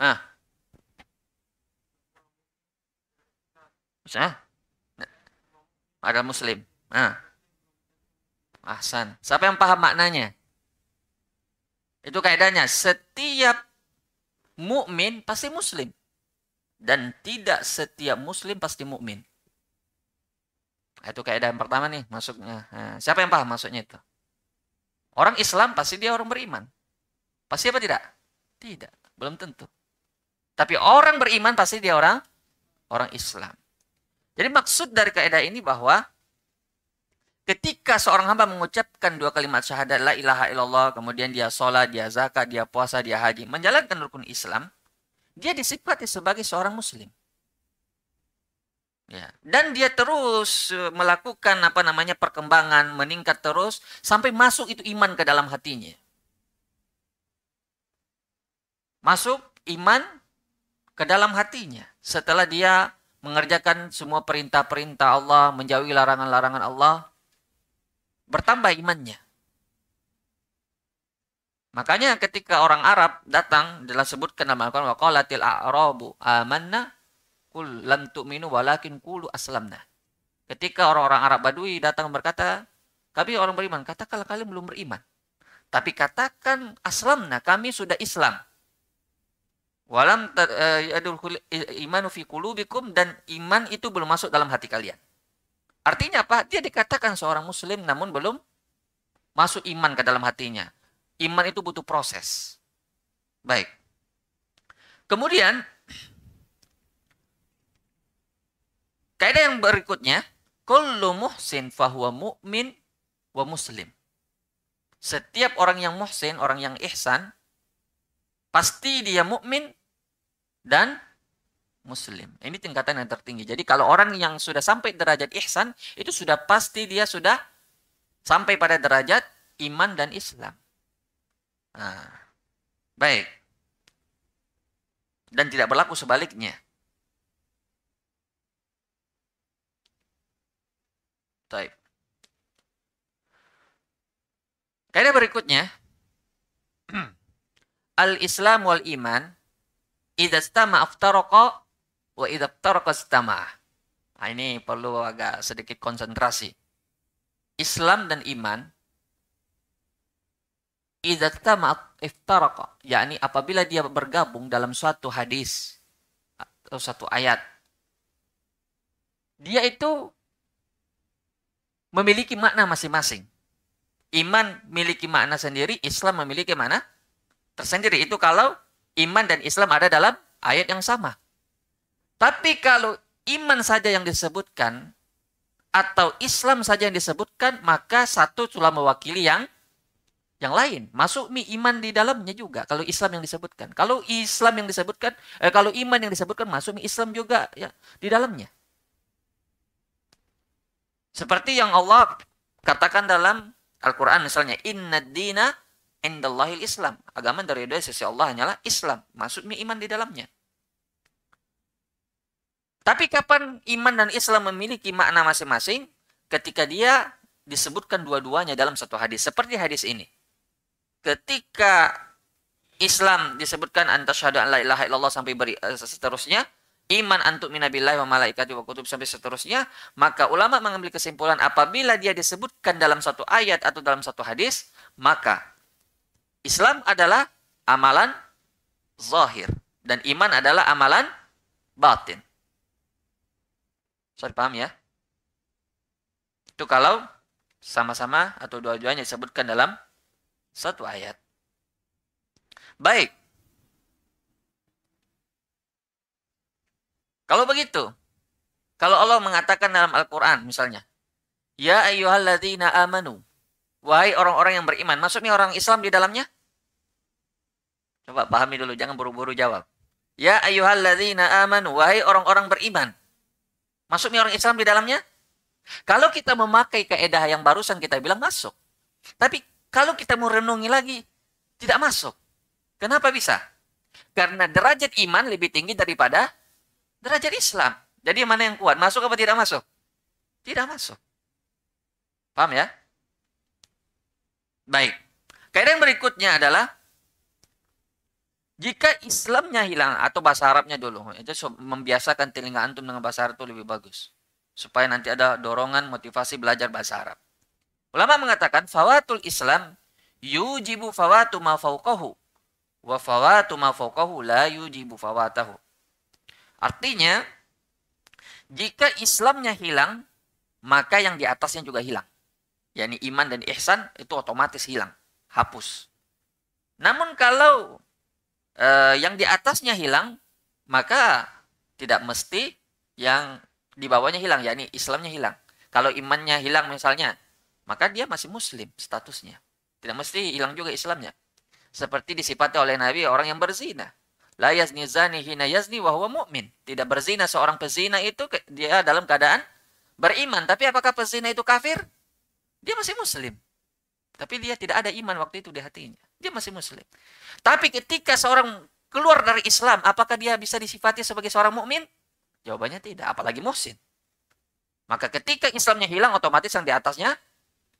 Ah. Bisa? Ada muslim. Ah. Ahsan. Siapa yang paham maknanya? Itu kaidahnya. Setiap mukmin pasti muslim. Dan tidak setiap muslim pasti mukmin. Nah, itu kaidah yang pertama nih masuknya. Nah, siapa yang paham maksudnya itu? Orang Islam pasti dia orang beriman. Pasti apa tidak? Tidak, belum tentu. Tapi orang beriman pasti dia orang orang Islam. Jadi maksud dari kaidah ini bahwa Ketika seorang hamba mengucapkan dua kalimat syahadat la ilaha illallah, kemudian dia sholat, dia zakat, dia puasa, dia haji, menjalankan rukun Islam, dia disifati sebagai seorang muslim. Ya. Dan dia terus eh, melakukan apa namanya perkembangan, meningkat terus sampai masuk itu iman ke dalam hatinya. Masuk iman ke dalam hatinya setelah dia mengerjakan semua perintah-perintah Allah, menjauhi larangan-larangan Allah, bertambah imannya. Makanya ketika orang Arab datang dalam sebutkan nama Al-Quran waqalatil a'rabu amanna kul lam tu'minu walakin qulu aslamna. Ketika orang-orang Arab Badui datang berkata, kami orang beriman, katakanlah kalian belum beriman. Tapi katakan aslamna, kami sudah Islam. Walam eh, yadul imanu fi qulubikum dan iman itu belum masuk dalam hati kalian. Artinya apa? Dia dikatakan seorang muslim namun belum masuk iman ke dalam hatinya. Iman itu butuh proses. Baik. Kemudian, kaidah yang berikutnya, kullu muhsin fahuwa mu'min wa muslim. Setiap orang yang muhsin, orang yang ihsan, pasti dia mukmin dan muslim. Ini tingkatan yang tertinggi. Jadi kalau orang yang sudah sampai derajat ihsan, itu sudah pasti dia sudah sampai pada derajat iman dan Islam. Nah, baik. Dan tidak berlaku sebaliknya. Baik. Kaidah berikutnya, (clears throat) al-Islam wal iman idza stama aftaraqa wa idza aftaraqa stama. Nah, ini perlu agak sedikit konsentrasi. Islam dan iman idza iftaraqa, yakni apabila dia bergabung dalam suatu hadis atau satu ayat. Dia itu memiliki makna masing-masing. Iman memiliki makna sendiri, Islam memiliki makna tersendiri. Itu kalau iman dan Islam ada dalam ayat yang sama. Tapi kalau iman saja yang disebutkan atau Islam saja yang disebutkan, maka satu telah mewakili yang yang lain. Masuk mi iman di dalamnya juga. Kalau Islam yang disebutkan. Kalau Islam yang disebutkan, eh, kalau iman yang disebutkan masuk mi Islam juga ya di dalamnya. Seperti yang Allah katakan dalam Al-Quran misalnya, Inna dina indallahil Islam. Agama dari dari sisi Allah hanyalah Islam. Mi iman di dalamnya. Tapi kapan iman dan Islam memiliki makna masing-masing? Ketika dia disebutkan dua-duanya dalam satu hadis. Seperti hadis ini ketika Islam disebutkan antasyhadu an la ilaha illallah sampai beri, uh, seterusnya, iman antuk minabillahi wa malaikati wa kutub sampai seterusnya, maka ulama mengambil kesimpulan apabila dia disebutkan dalam satu ayat atau dalam satu hadis, maka Islam adalah amalan zahir dan iman adalah amalan batin. Sorry paham ya? Itu kalau sama-sama atau dua-duanya disebutkan dalam satu ayat. Baik. Kalau begitu, kalau Allah mengatakan dalam Al-Quran misalnya, Ya ayyuhalladzina amanu, wahai orang-orang yang beriman, maksudnya orang Islam di dalamnya? Coba pahami dulu, jangan buru-buru jawab. Ya ayyuhalladzina amanu, wahai orang-orang beriman. Maksudnya orang Islam di dalamnya? Kalau kita memakai keedah yang barusan kita bilang masuk. Tapi kalau kita mau renungi lagi, tidak masuk. Kenapa bisa? Karena derajat iman lebih tinggi daripada derajat Islam. Jadi mana yang kuat? Masuk apa tidak masuk? Tidak masuk. Paham ya? Baik. Kaidah yang berikutnya adalah jika Islamnya hilang atau bahasa Arabnya dulu, itu membiasakan telinga antum dengan bahasa Arab itu lebih bagus. Supaya nanti ada dorongan motivasi belajar bahasa Arab. Ulama mengatakan fawatul Islam yujibu fawatu ma fauqahu wa fawatu ma fauqahu la yujibu fawatahu. Artinya jika Islamnya hilang, maka yang di atasnya juga hilang. yakni iman dan ihsan itu otomatis hilang, hapus. Namun kalau eh, yang di atasnya hilang, maka tidak mesti yang di bawahnya hilang, yakni Islamnya hilang. Kalau imannya hilang misalnya, maka dia masih muslim statusnya. Tidak mesti hilang juga Islamnya. Seperti disipati oleh Nabi orang yang berzina. La yazni zani hina yazni wa huwa mu'min. Tidak berzina seorang pezina itu dia dalam keadaan beriman. Tapi apakah pezina itu kafir? Dia masih muslim. Tapi dia tidak ada iman waktu itu di hatinya. Dia masih muslim. Tapi ketika seorang keluar dari Islam, apakah dia bisa disifati sebagai seorang mukmin? Jawabannya tidak, apalagi muhsin. Maka ketika Islamnya hilang, otomatis yang di atasnya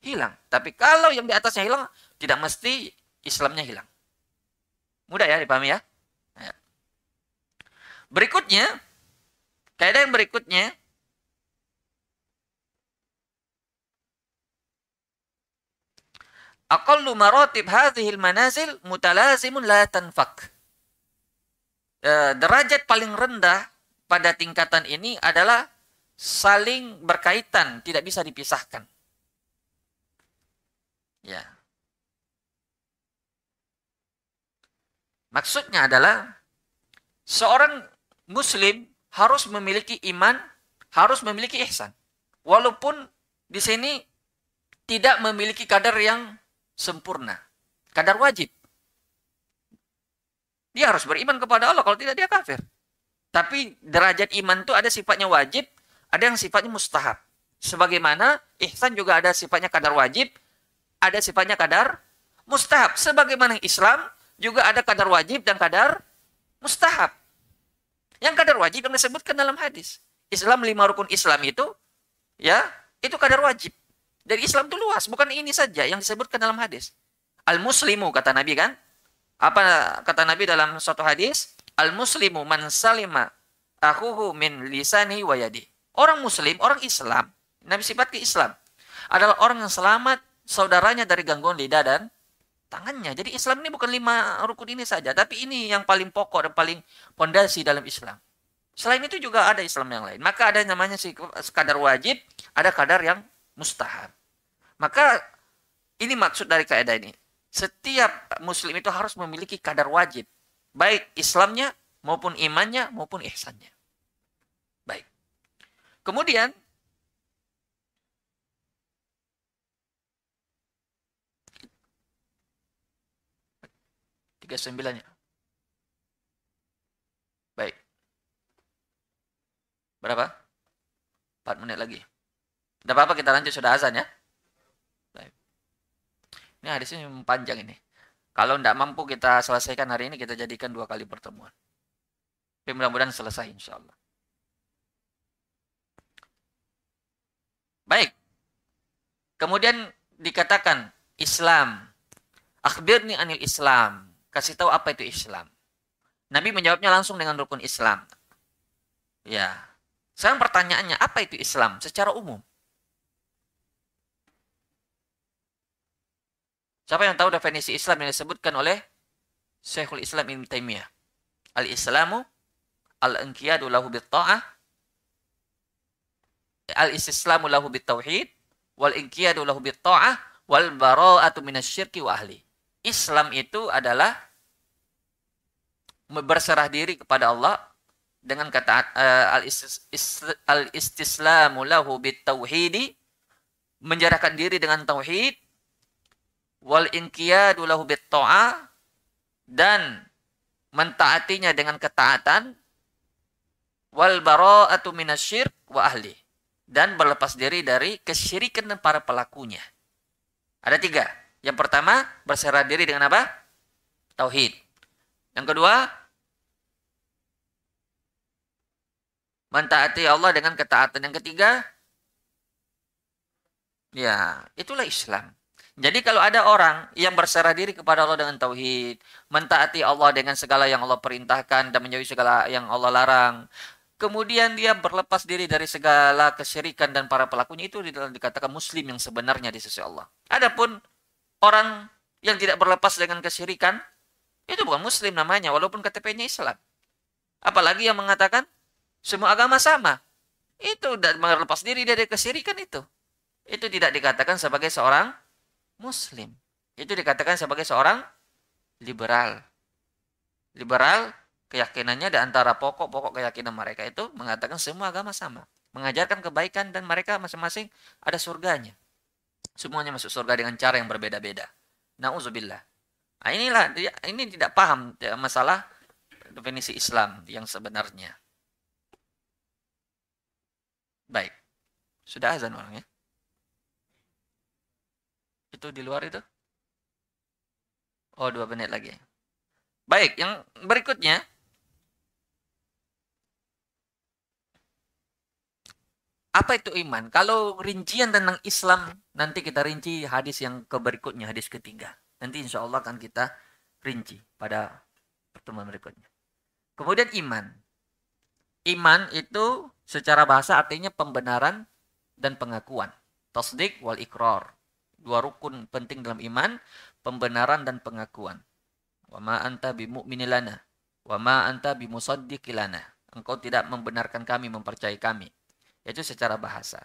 hilang. Tapi kalau yang di atasnya hilang, tidak mesti Islamnya hilang. Mudah ya dipahami ya? Ya. Berikutnya, kaidah yang berikutnya, aqallu maratib hadhil manazil mutalazimun la tanfak. Eh, derajat paling rendah pada tingkatan ini adalah saling berkaitan, tidak bisa dipisahkan. Ya. Maksudnya adalah seorang muslim harus memiliki iman, harus memiliki ihsan. Walaupun di sini tidak memiliki kadar yang sempurna. Kadar wajib. Dia harus beriman kepada Allah, kalau tidak dia kafir. Tapi derajat iman itu ada sifatnya wajib, ada yang sifatnya mustahab. Sebagaimana ihsan juga ada sifatnya kadar wajib, ada sifatnya kadar mustahab. Sebagaimana Islam juga ada kadar wajib dan kadar mustahab. Yang kadar wajib yang disebutkan dalam hadis. Islam lima rukun Islam itu, ya, itu kadar wajib. Dari Islam itu luas, bukan ini saja yang disebutkan dalam hadis. Al-muslimu kata Nabi kan? Apa kata Nabi dalam suatu hadis? Al-muslimu man salima akhuhu min lisani wa yadi. Orang muslim, orang Islam, Nabi sifat ke Islam adalah orang yang selamat saudaranya dari gangguan lidah dan tangannya. Jadi Islam ini bukan lima rukun ini saja, tapi ini yang paling pokok dan paling pondasi dalam Islam. Selain itu juga ada Islam yang lain. Maka ada namanya sih kadar wajib, ada kadar yang mustahab. Maka ini maksud dari kaidah ini. Setiap muslim itu harus memiliki kadar wajib, baik Islamnya maupun imannya maupun ihsannya. Baik. Kemudian 39 ya. Baik. Berapa? 4 menit lagi. Tidak apa-apa kita lanjut sudah azan ya. Baik. Ini hadisnya panjang ini. Kalau tidak mampu kita selesaikan hari ini, kita jadikan dua kali pertemuan. Tapi mudah-mudahan selesai insya Allah. Baik. Kemudian dikatakan Islam. Akhbirni anil Islam. Kasih tahu apa itu Islam. Nabi menjawabnya langsung dengan rukun Islam. Ya. Sekarang pertanyaannya, apa itu Islam secara umum? Siapa yang tahu definisi Islam yang disebutkan oleh Syekhul Islam Ibn Taimiyah? Al-Islamu al-inqiyadu lahu bit-ta'ah al-istislamu lahu bit-tauhid wal inqiyadu lahu bit-ta'ah wal bara'atu minasyirki wa ahli. Islam itu adalah berserah diri kepada Allah dengan kata uh, al-istislamu lahu bit-tauhidi menjarahkan diri dengan tauhid wal inqiyadu lahu dan mentaatinya dengan ketaatan wal bara'atu minasyirk wa ahli dan berlepas diri dari kesyirikan para pelakunya. Ada tiga. Yang pertama, berserah diri dengan apa? Tauhid. Yang kedua, mentaati Allah dengan ketaatan. Yang ketiga, ya, itulah Islam. Jadi kalau ada orang yang berserah diri kepada Allah dengan tauhid, mentaati Allah dengan segala yang Allah perintahkan dan menjauhi segala yang Allah larang, kemudian dia berlepas diri dari segala kesyirikan dan para pelakunya itu dikatakan muslim yang sebenarnya di sisi Allah. Adapun orang yang tidak berlepas dengan kesyirikan itu bukan muslim namanya walaupun KTP-nya Islam. Apalagi yang mengatakan semua agama sama. Itu berlepas diri dari kesyirikan itu. Itu tidak dikatakan sebagai seorang muslim. Itu dikatakan sebagai seorang liberal. Liberal keyakinannya di antara pokok-pokok keyakinan mereka itu mengatakan semua agama sama. Mengajarkan kebaikan dan mereka masing-masing ada surganya. Semuanya masuk surga dengan cara yang berbeda-beda. Nauzubillah. Nah inilah ini tidak paham masalah definisi Islam yang sebenarnya. Baik. Sudah azan orangnya? Itu di luar itu? Oh, dua menit lagi. Baik, yang berikutnya. Apa itu iman? Kalau rincian tentang Islam, nanti kita rinci hadis yang ke berikutnya, hadis ketiga. Nanti insya Allah akan kita rinci pada pertemuan berikutnya. Kemudian iman. Iman itu secara bahasa artinya pembenaran dan pengakuan. Tasdik wal ikrar. Dua rukun penting dalam iman, pembenaran dan pengakuan. Wa ma anta bimu'minilana. Wa ma anta bimusaddiqilana. Engkau tidak membenarkan kami, mempercayai kami. Itu secara bahasa.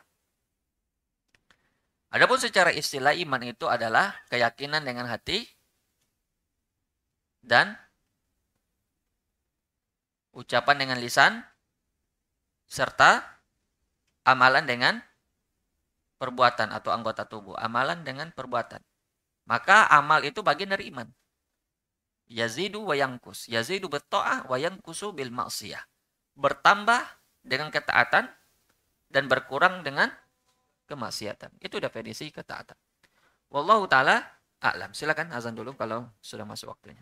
Adapun secara istilah iman itu adalah keyakinan dengan hati dan ucapan dengan lisan serta amalan dengan perbuatan atau anggota tubuh. Amalan dengan perbuatan. Maka amal itu bagian dari iman. Yazidu wa yangkus. Yazidu berto'ah wa yangkusu bil maksiyah. Bertambah dengan ketaatan dan berkurang dengan kemaksiatan. Itu definisi ketaatan. Wallahu taala a'lam. Silakan azan dulu kalau sudah masuk waktunya.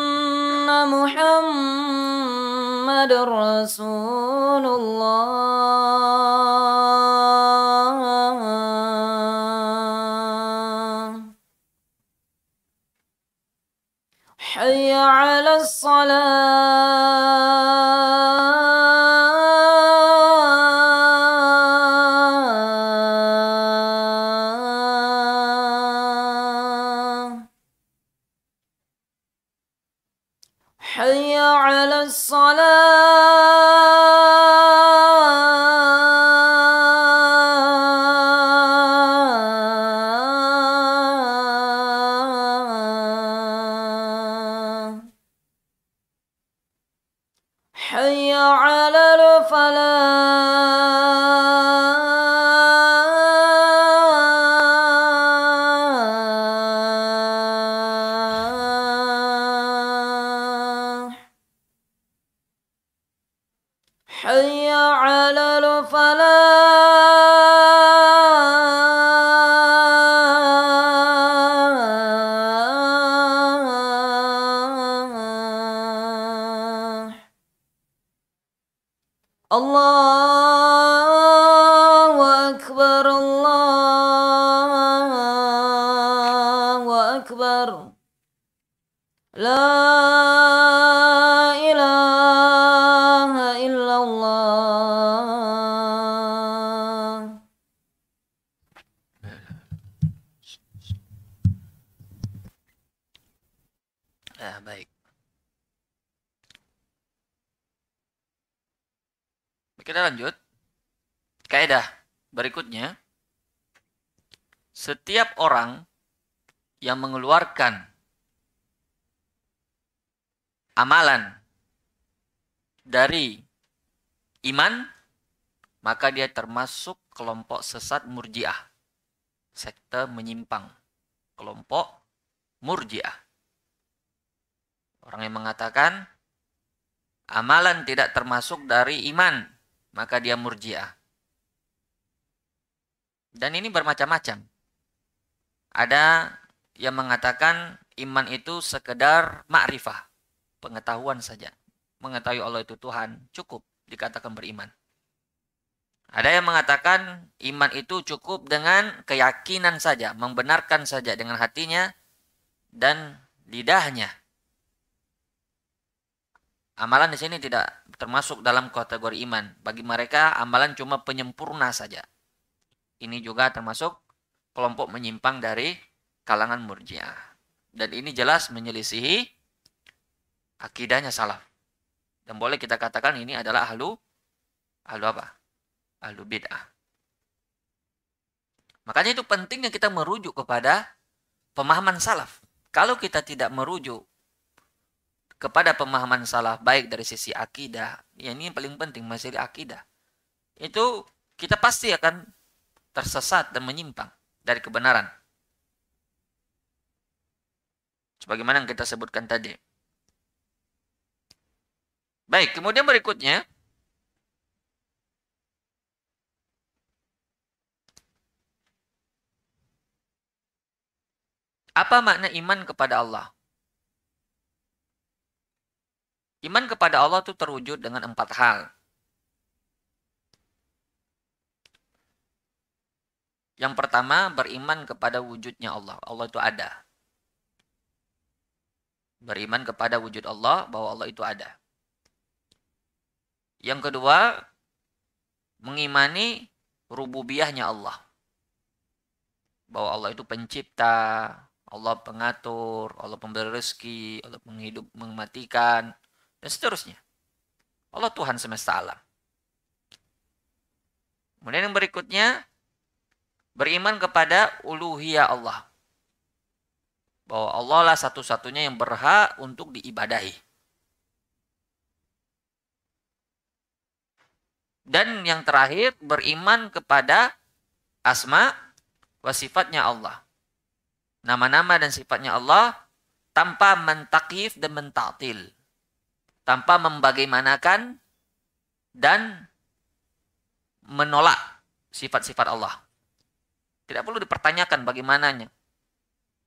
محمد رسول الله. حي على الصلاة. حي على الفلاح. Mengeluarkan amalan dari iman, maka dia termasuk kelompok sesat murjiah. Sekte menyimpang. Kelompok murjiah. Orang yang mengatakan amalan tidak termasuk dari iman, maka dia murjiah. Dan ini bermacam-macam. Ada yang mengatakan iman itu sekedar makrifah, pengetahuan saja. Mengetahui Allah itu Tuhan, cukup dikatakan beriman. Ada yang mengatakan iman itu cukup dengan keyakinan saja, membenarkan saja dengan hatinya dan lidahnya. Amalan di sini tidak termasuk dalam kategori iman. Bagi mereka amalan cuma penyempurna saja. Ini juga termasuk kelompok menyimpang dari kalangan murjiah. Dan ini jelas menyelisihi akidahnya salaf. Dan boleh kita katakan ini adalah ahlu ahlu apa? ahlu bid'ah. Makanya itu pentingnya kita merujuk kepada pemahaman salaf. Kalau kita tidak merujuk kepada pemahaman salaf baik dari sisi akidah, ya ini yang paling penting masalah akidah. Itu kita pasti akan tersesat dan menyimpang dari kebenaran. Sebagaimana yang kita sebutkan tadi. Baik, kemudian berikutnya Apa makna iman kepada Allah? Iman kepada Allah itu terwujud dengan empat hal. Yang pertama, beriman kepada wujudnya Allah. Allah itu ada. Beriman kepada wujud Allah, bahwa Allah itu ada. Yang kedua, mengimani rububiyahnya Allah. Bahwa Allah itu pencipta, Allah pengatur, Allah pemberi rezeki, Allah menghidup, mematikan, dan seterusnya. Allah Tuhan semesta alam. Kemudian yang berikutnya, beriman kepada uluhiyah Allah. Bahwa Allah lah satu-satunya yang berhak untuk diibadahi. Dan yang terakhir, beriman kepada asma wa sifatnya Allah nama-nama dan sifatnya Allah tanpa mentakif dan mentatil. Tanpa membagaimanakan dan menolak sifat-sifat Allah. Tidak perlu dipertanyakan bagaimananya.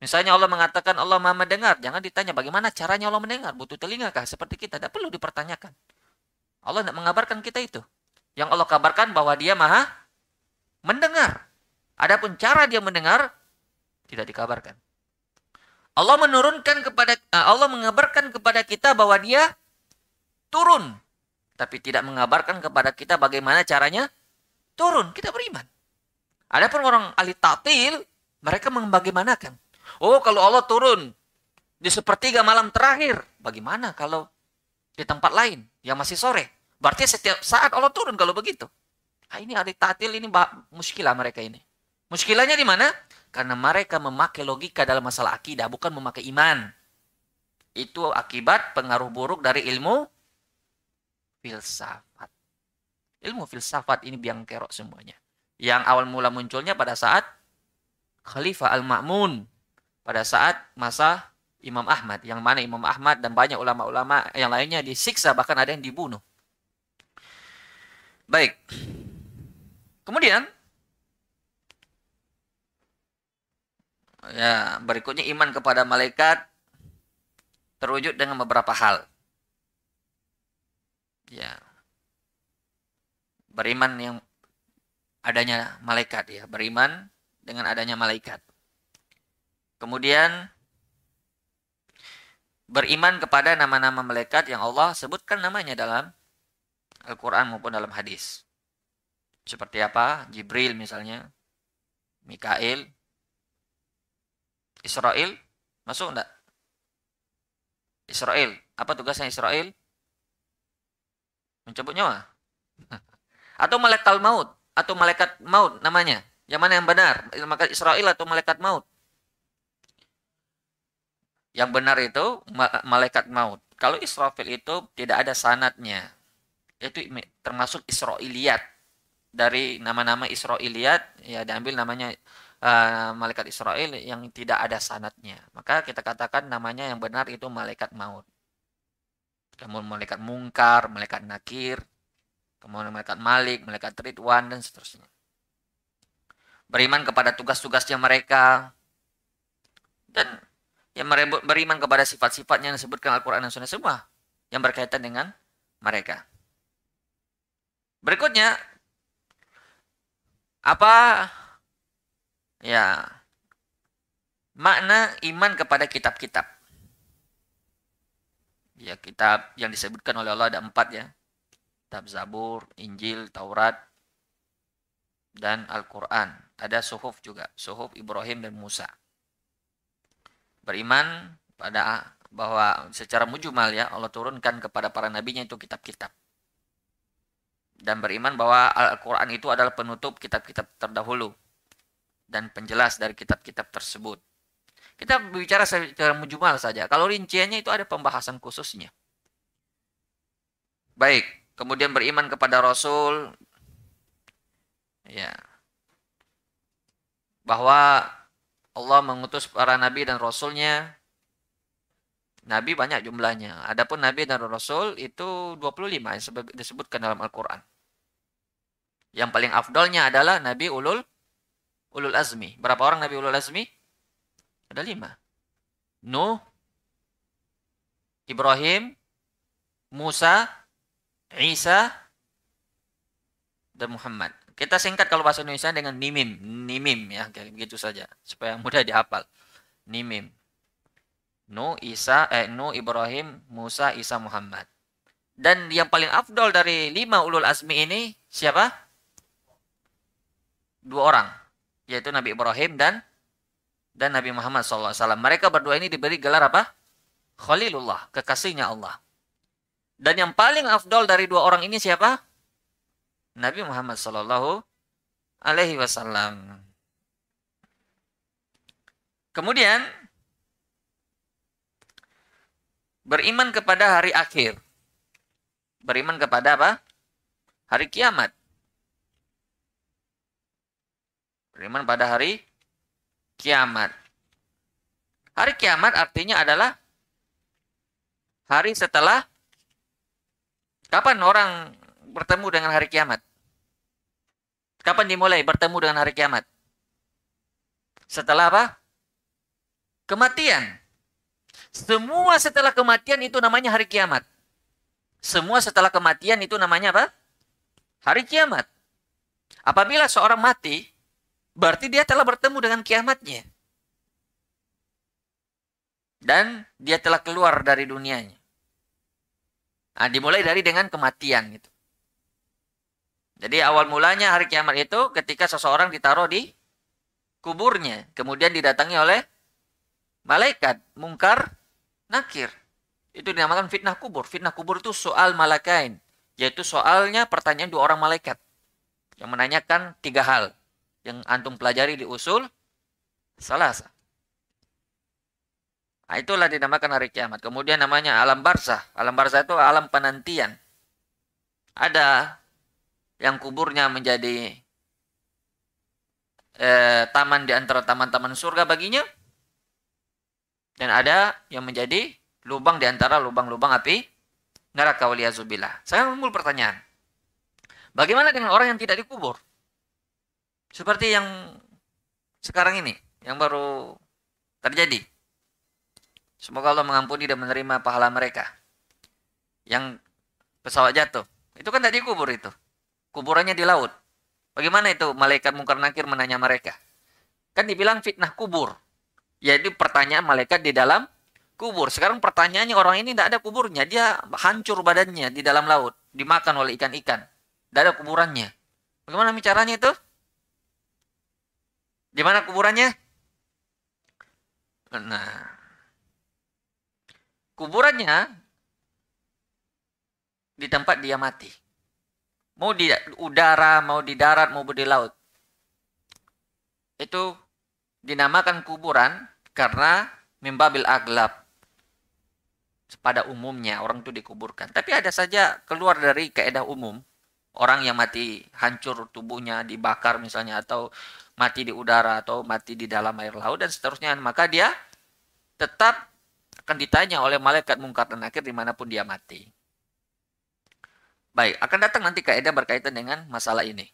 Misalnya Allah mengatakan Allah maha mendengar. Jangan ditanya bagaimana caranya Allah mendengar. Butuh telinga kah seperti kita. Tidak perlu dipertanyakan. Allah tidak mengabarkan kita itu. Yang Allah kabarkan bahwa dia maha mendengar. Adapun cara dia mendengar, tidak dikabarkan. Allah menurunkan kepada eh, Allah mengabarkan kepada kita bahwa dia turun, tapi tidak mengabarkan kepada kita bagaimana caranya turun. Kita beriman. Adapun orang ahli tatil, mereka membagaimanakan. Oh, kalau Allah turun di sepertiga malam terakhir, bagaimana kalau di tempat lain yang masih sore? Berarti setiap saat Allah turun kalau begitu. Nah, ini ahli tatil ini muskilah mereka ini. Muskilahnya di mana? Karena mereka memakai logika dalam masalah akidah, bukan memakai iman. Itu akibat pengaruh buruk dari ilmu filsafat. Ilmu filsafat ini biang kerok semuanya. Yang awal mula munculnya pada saat Khalifah Al-Ma'mun. Pada saat masa Imam Ahmad. Yang mana Imam Ahmad dan banyak ulama-ulama yang lainnya disiksa, bahkan ada yang dibunuh. Baik. Kemudian Ya, berikutnya iman kepada malaikat terwujud dengan beberapa hal. Ya. Beriman yang adanya malaikat ya, beriman dengan adanya malaikat. Kemudian beriman kepada nama-nama malaikat yang Allah sebutkan namanya dalam Al-Qur'an maupun dalam hadis. Seperti apa? Jibril misalnya, Mikail, Israel masuk enggak? Israel. Apa tugasnya Israel? Mencabut nyawa. (laughs) Atau malaikat maut. Atau malaikat maut namanya. Yang mana yang benar? Malaikat Israel atau malaikat maut? Yang benar itu malaikat maut. Kalau Israfil itu tidak ada sanatnya. Itu termasuk Israiliyat. Dari nama-nama Israiliyat, ya diambil namanya uh, malaikat Israel yang tidak ada sanatnya. Maka kita katakan namanya yang benar itu malaikat maut. kemudian malaikat mungkar, malaikat nakir, kemudian malaikat malik, malaikat ridwan, dan seterusnya. Beriman kepada tugas-tugasnya mereka, dan yang beriman kepada sifat-sifatnya yang disebutkan Al-Quran dan Sunnah semua yang berkaitan dengan mereka. Berikutnya, apa ya makna iman kepada kitab-kitab? Ya kitab yang disebutkan oleh Allah ada empat ya. Kitab Zabur, Injil, Taurat, dan Al-Quran. Ada suhuf juga, suhuf Ibrahim dan Musa. Beriman pada bahwa secara mujmal ya Allah turunkan kepada para nabinya itu kitab-kitab dan beriman bahwa Al-Quran itu adalah penutup kitab-kitab terdahulu dan penjelas dari kitab-kitab tersebut. Kita bicara secara mujmal saja. Kalau rinciannya itu ada pembahasan khususnya. Baik, kemudian beriman kepada Rasul, ya, bahwa Allah mengutus para nabi dan rasulnya. Nabi banyak jumlahnya. Adapun nabi dan rasul itu 25 yang disebutkan dalam Al-Qur'an. Yang paling afdolnya adalah nabi ulul ulul azmi. Berapa orang nabi ulul azmi? Ada lima. Nuh, Ibrahim, Musa, Isa, dan Muhammad. Kita singkat kalau bahasa Indonesia dengan nimim, nimim ya, kayak begitu saja supaya mudah dihafal. Nimim. Nuh, Isa, eh, Nuh, Ibrahim, Musa, Isa, Muhammad. Dan yang paling afdol dari lima ulul azmi ini siapa? Dua orang, yaitu Nabi Ibrahim dan dan Nabi Muhammad SAW. Mereka berdua ini diberi gelar apa? Khalilullah, kekasihnya Allah. Dan yang paling afdol dari dua orang ini siapa? Nabi Muhammad SAW. Alaihi Wasallam. Kemudian Beriman kepada hari akhir. Beriman kepada apa? Hari kiamat. Beriman pada hari kiamat. Hari kiamat artinya adalah hari setelah kapan orang bertemu dengan hari kiamat? Kapan dimulai bertemu dengan hari kiamat? Setelah apa? Kematian. Semua setelah kematian itu namanya hari kiamat. Semua setelah kematian itu namanya apa? Hari kiamat. Apabila seorang mati, berarti dia telah bertemu dengan kiamatnya. Dan dia telah keluar dari dunianya. Nah, dimulai dari dengan kematian gitu. Jadi awal mulanya hari kiamat itu ketika seseorang ditaruh di kuburnya, kemudian didatangi oleh malaikat mungkar nakir. Itu dinamakan fitnah kubur. Fitnah kubur itu soal malakain. Yaitu soalnya pertanyaan dua orang malaikat. Yang menanyakan tiga hal. Yang antum pelajari di usul salasa. Nah, itulah dinamakan hari kiamat. Kemudian namanya alam barzah. Alam barzah itu alam penantian. Ada yang kuburnya menjadi eh, taman di antara taman-taman surga baginya dan ada yang menjadi lubang di antara lubang-lubang api neraka waliyazubillah. Saya muncul pertanyaan. Bagaimana dengan orang yang tidak dikubur? Seperti yang sekarang ini, yang baru terjadi. Semoga Allah mengampuni dan menerima pahala mereka. Yang pesawat jatuh. Itu kan tidak dikubur itu. Kuburannya di laut. Bagaimana itu malaikat mungkar nakir menanya mereka? Kan dibilang fitnah kubur yaitu pertanyaan malaikat di dalam kubur. Sekarang pertanyaannya orang ini tidak ada kuburnya, dia hancur badannya di dalam laut, dimakan oleh ikan-ikan. Tidak ada kuburannya. Bagaimana caranya itu? Di mana kuburannya? Nah, kuburannya di tempat dia mati. Mau di udara, mau di darat, mau di laut. Itu dinamakan kuburan karena membabil aglab pada umumnya orang itu dikuburkan. Tapi ada saja keluar dari keedah umum. Orang yang mati hancur tubuhnya dibakar misalnya atau mati di udara atau mati di dalam air laut dan seterusnya. Maka dia tetap akan ditanya oleh malaikat mungkar dan akhir di mana pun dia mati. Baik, akan datang nanti kaidah berkaitan dengan masalah ini.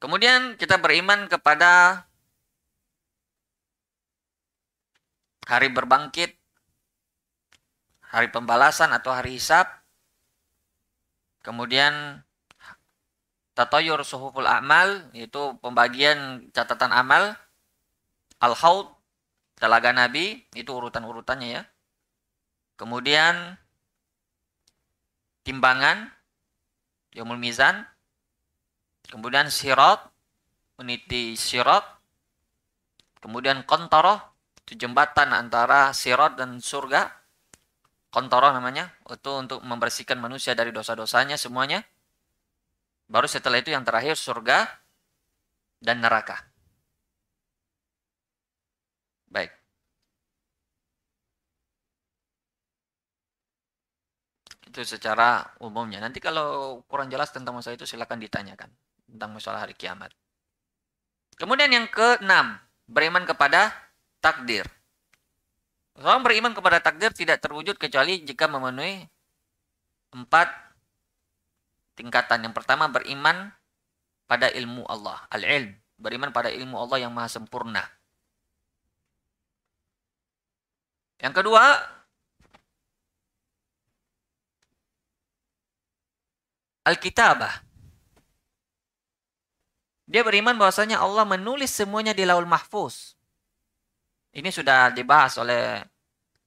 Kemudian kita beriman kepada hari berbangkit, hari pembalasan atau hari hisab. Kemudian tatoyur suhuful amal, yaitu pembagian catatan amal. Al-Haud, telaga Nabi, itu urutan-urutannya ya. Kemudian timbangan, Yomul Mizan, Kemudian sirat, meniti sirat. Kemudian kontoroh, itu jembatan antara sirat dan surga. Kontoroh namanya, itu untuk membersihkan manusia dari dosa-dosanya semuanya. Baru setelah itu yang terakhir surga dan neraka. Baik. Itu secara umumnya. Nanti kalau kurang jelas tentang masalah itu silakan ditanyakan tentang masalah hari kiamat. Kemudian yang keenam, beriman kepada takdir. Seorang beriman kepada takdir tidak terwujud kecuali jika memenuhi empat tingkatan. Yang pertama beriman pada ilmu Allah, al-ilm. Beriman pada ilmu Allah yang maha sempurna. Yang kedua, al-kitabah. Dia beriman bahwasanya Allah menulis semuanya di laul mahfuz. Ini sudah dibahas oleh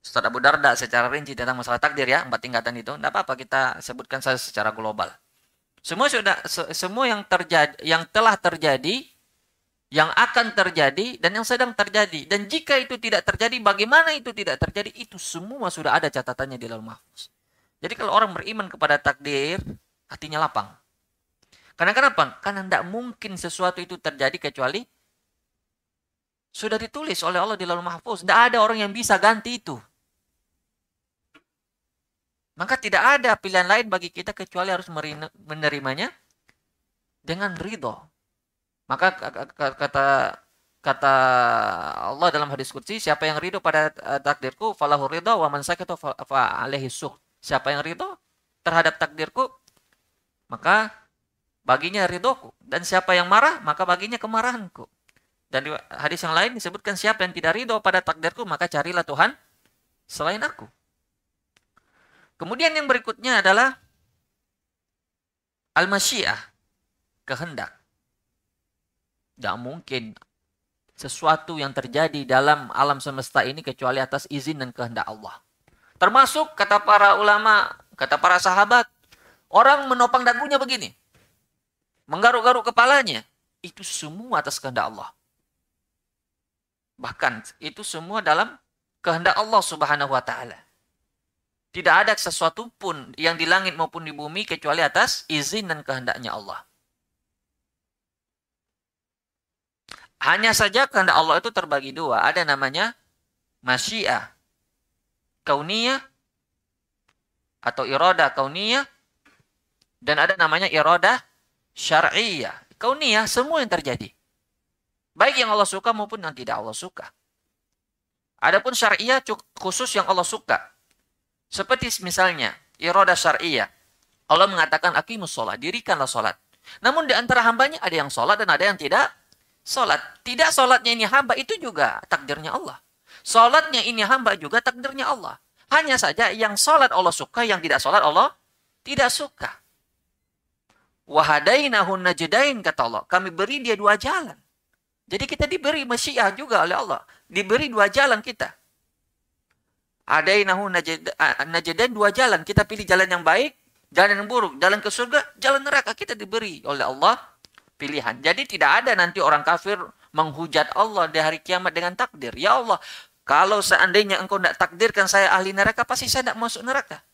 Ustaz Abu Darda secara rinci tentang masalah takdir ya, empat tingkatan itu. Tidak apa-apa kita sebutkan saja secara global. Semua sudah semua yang terjadi yang telah terjadi, yang akan terjadi dan yang sedang terjadi. Dan jika itu tidak terjadi, bagaimana itu tidak terjadi? Itu semua sudah ada catatannya di laul mahfuz. Jadi kalau orang beriman kepada takdir, hatinya lapang. Karena kenapa? Karena tidak mungkin sesuatu itu terjadi kecuali sudah ditulis oleh Allah di lalu mahfuz. Tidak ada orang yang bisa ganti itu. Maka tidak ada pilihan lain bagi kita kecuali harus menerimanya dengan ridho. Maka kata kata Allah dalam hadis qudsi, siapa yang ridho pada eh, takdirku, falahu ridho, wa man sakata fa alaihi suh. Siapa yang ridho terhadap takdirku, maka baginya ridhoku. Dan siapa yang marah, maka baginya kemarahanku. Dan di hadis yang lain disebutkan siapa yang tidak ridho pada takdirku, maka carilah Tuhan selain aku. Kemudian yang berikutnya adalah al-masyiah, kehendak. Tidak mungkin sesuatu yang terjadi dalam alam semesta ini kecuali atas izin dan kehendak Allah. Termasuk kata para ulama, kata para sahabat, orang menopang dagunya begini menggaruk-garuk kepalanya, itu semua atas kehendak Allah. Bahkan itu semua dalam kehendak Allah Subhanahu wa taala. Tidak ada sesuatu pun yang di langit maupun di bumi kecuali atas izin dan kehendaknya Allah. Hanya saja kehendak Allah itu terbagi dua. Ada namanya masyiah kauniyah atau iroda kauniyah dan ada namanya iroda syar'iyah, kauniyah, semua yang terjadi. Baik yang Allah suka maupun yang tidak Allah suka. Adapun syariah khusus yang Allah suka. Seperti misalnya, iroda syariah. Allah mengatakan, akimus sholat, dirikanlah sholat. Namun di antara hambanya ada yang sholat dan ada yang tidak sholat. Tidak sholatnya ini hamba itu juga takdirnya Allah. Sholatnya ini hamba juga takdirnya Allah. Hanya saja yang sholat Allah suka, yang tidak sholat Allah tidak suka. Wahadainahun najdain kata Allah. Kami beri dia dua jalan. Jadi kita diberi masyiah juga oleh Allah. Diberi dua jalan kita. Adainahun najdain dua jalan. Kita pilih jalan yang baik, jalan yang buruk. Jalan ke surga, jalan neraka. Kita diberi oleh Allah pilihan. Jadi tidak ada nanti orang kafir menghujat Allah di hari kiamat dengan takdir. Ya Allah, kalau seandainya engkau tidak takdirkan saya ahli neraka, pasti saya tidak masuk neraka.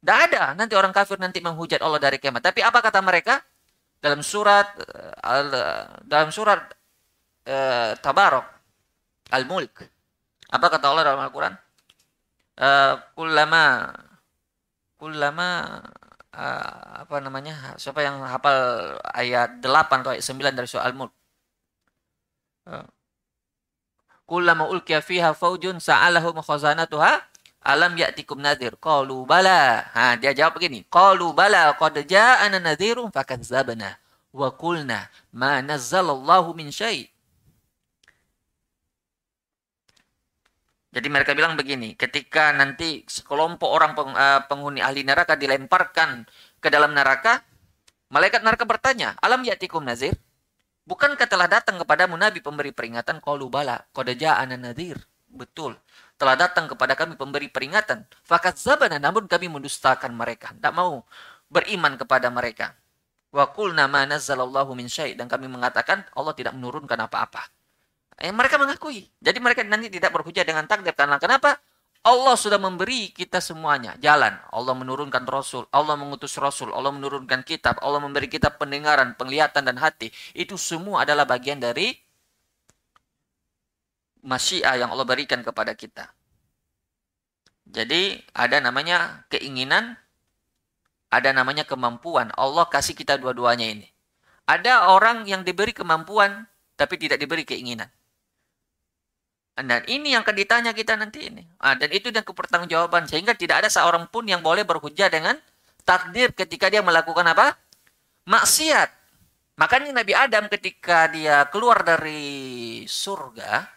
Tidak ada nanti orang kafir nanti menghujat Allah dari kiamat. Tapi apa kata mereka? Dalam surat uh, dalam surat uh, Tabarok Al-Mulk. Apa kata Allah dalam Al-Qur'an? Uh, kullama kullama uh, apa namanya? Siapa yang hafal ayat 8 atau ayat 9 dari surah Al-Mulk? Uh, kullama ulqiya fiha faujun sa'alahum khazanatuha alam ya'tikum nadhir qalu bala ha dia jawab begini qalu bala qad ja'ana nadhirun fakadzabna wa qulna ma nazzalallahu min syai Jadi mereka bilang begini, ketika nanti sekelompok orang peng, uh, penghuni ahli neraka dilemparkan ke dalam neraka, malaikat neraka bertanya, "Alam ya'tikum nazir?" Bukankah telah datang kepadamu nabi pemberi peringatan? Qalu bala, qad ja'ana. Betul, telah datang kepada kami pemberi peringatan. Fakat zabana, namun kami mendustakan mereka. Tidak mau beriman kepada mereka. Wa qulna ma nazzalallahu min syai' dan kami mengatakan Allah tidak menurunkan apa-apa. Eh, mereka mengakui. Jadi mereka nanti tidak berhujah dengan takdir karena kenapa? Allah sudah memberi kita semuanya jalan. Allah menurunkan Rasul, Allah mengutus Rasul, Allah menurunkan kitab, Allah memberi kita pendengaran, penglihatan dan hati. Itu semua adalah bagian dari masyiah yang Allah berikan kepada kita. Jadi ada namanya keinginan, ada namanya kemampuan. Allah kasih kita dua-duanya ini. Ada orang yang diberi kemampuan tapi tidak diberi keinginan. Dan ini yang akan ditanya kita nanti ini. Ah, dan itu yang kepertanggungjawaban. Sehingga tidak ada seorang pun yang boleh berhujah dengan takdir ketika dia melakukan apa? Maksiat. Makanya Nabi Adam ketika dia keluar dari surga,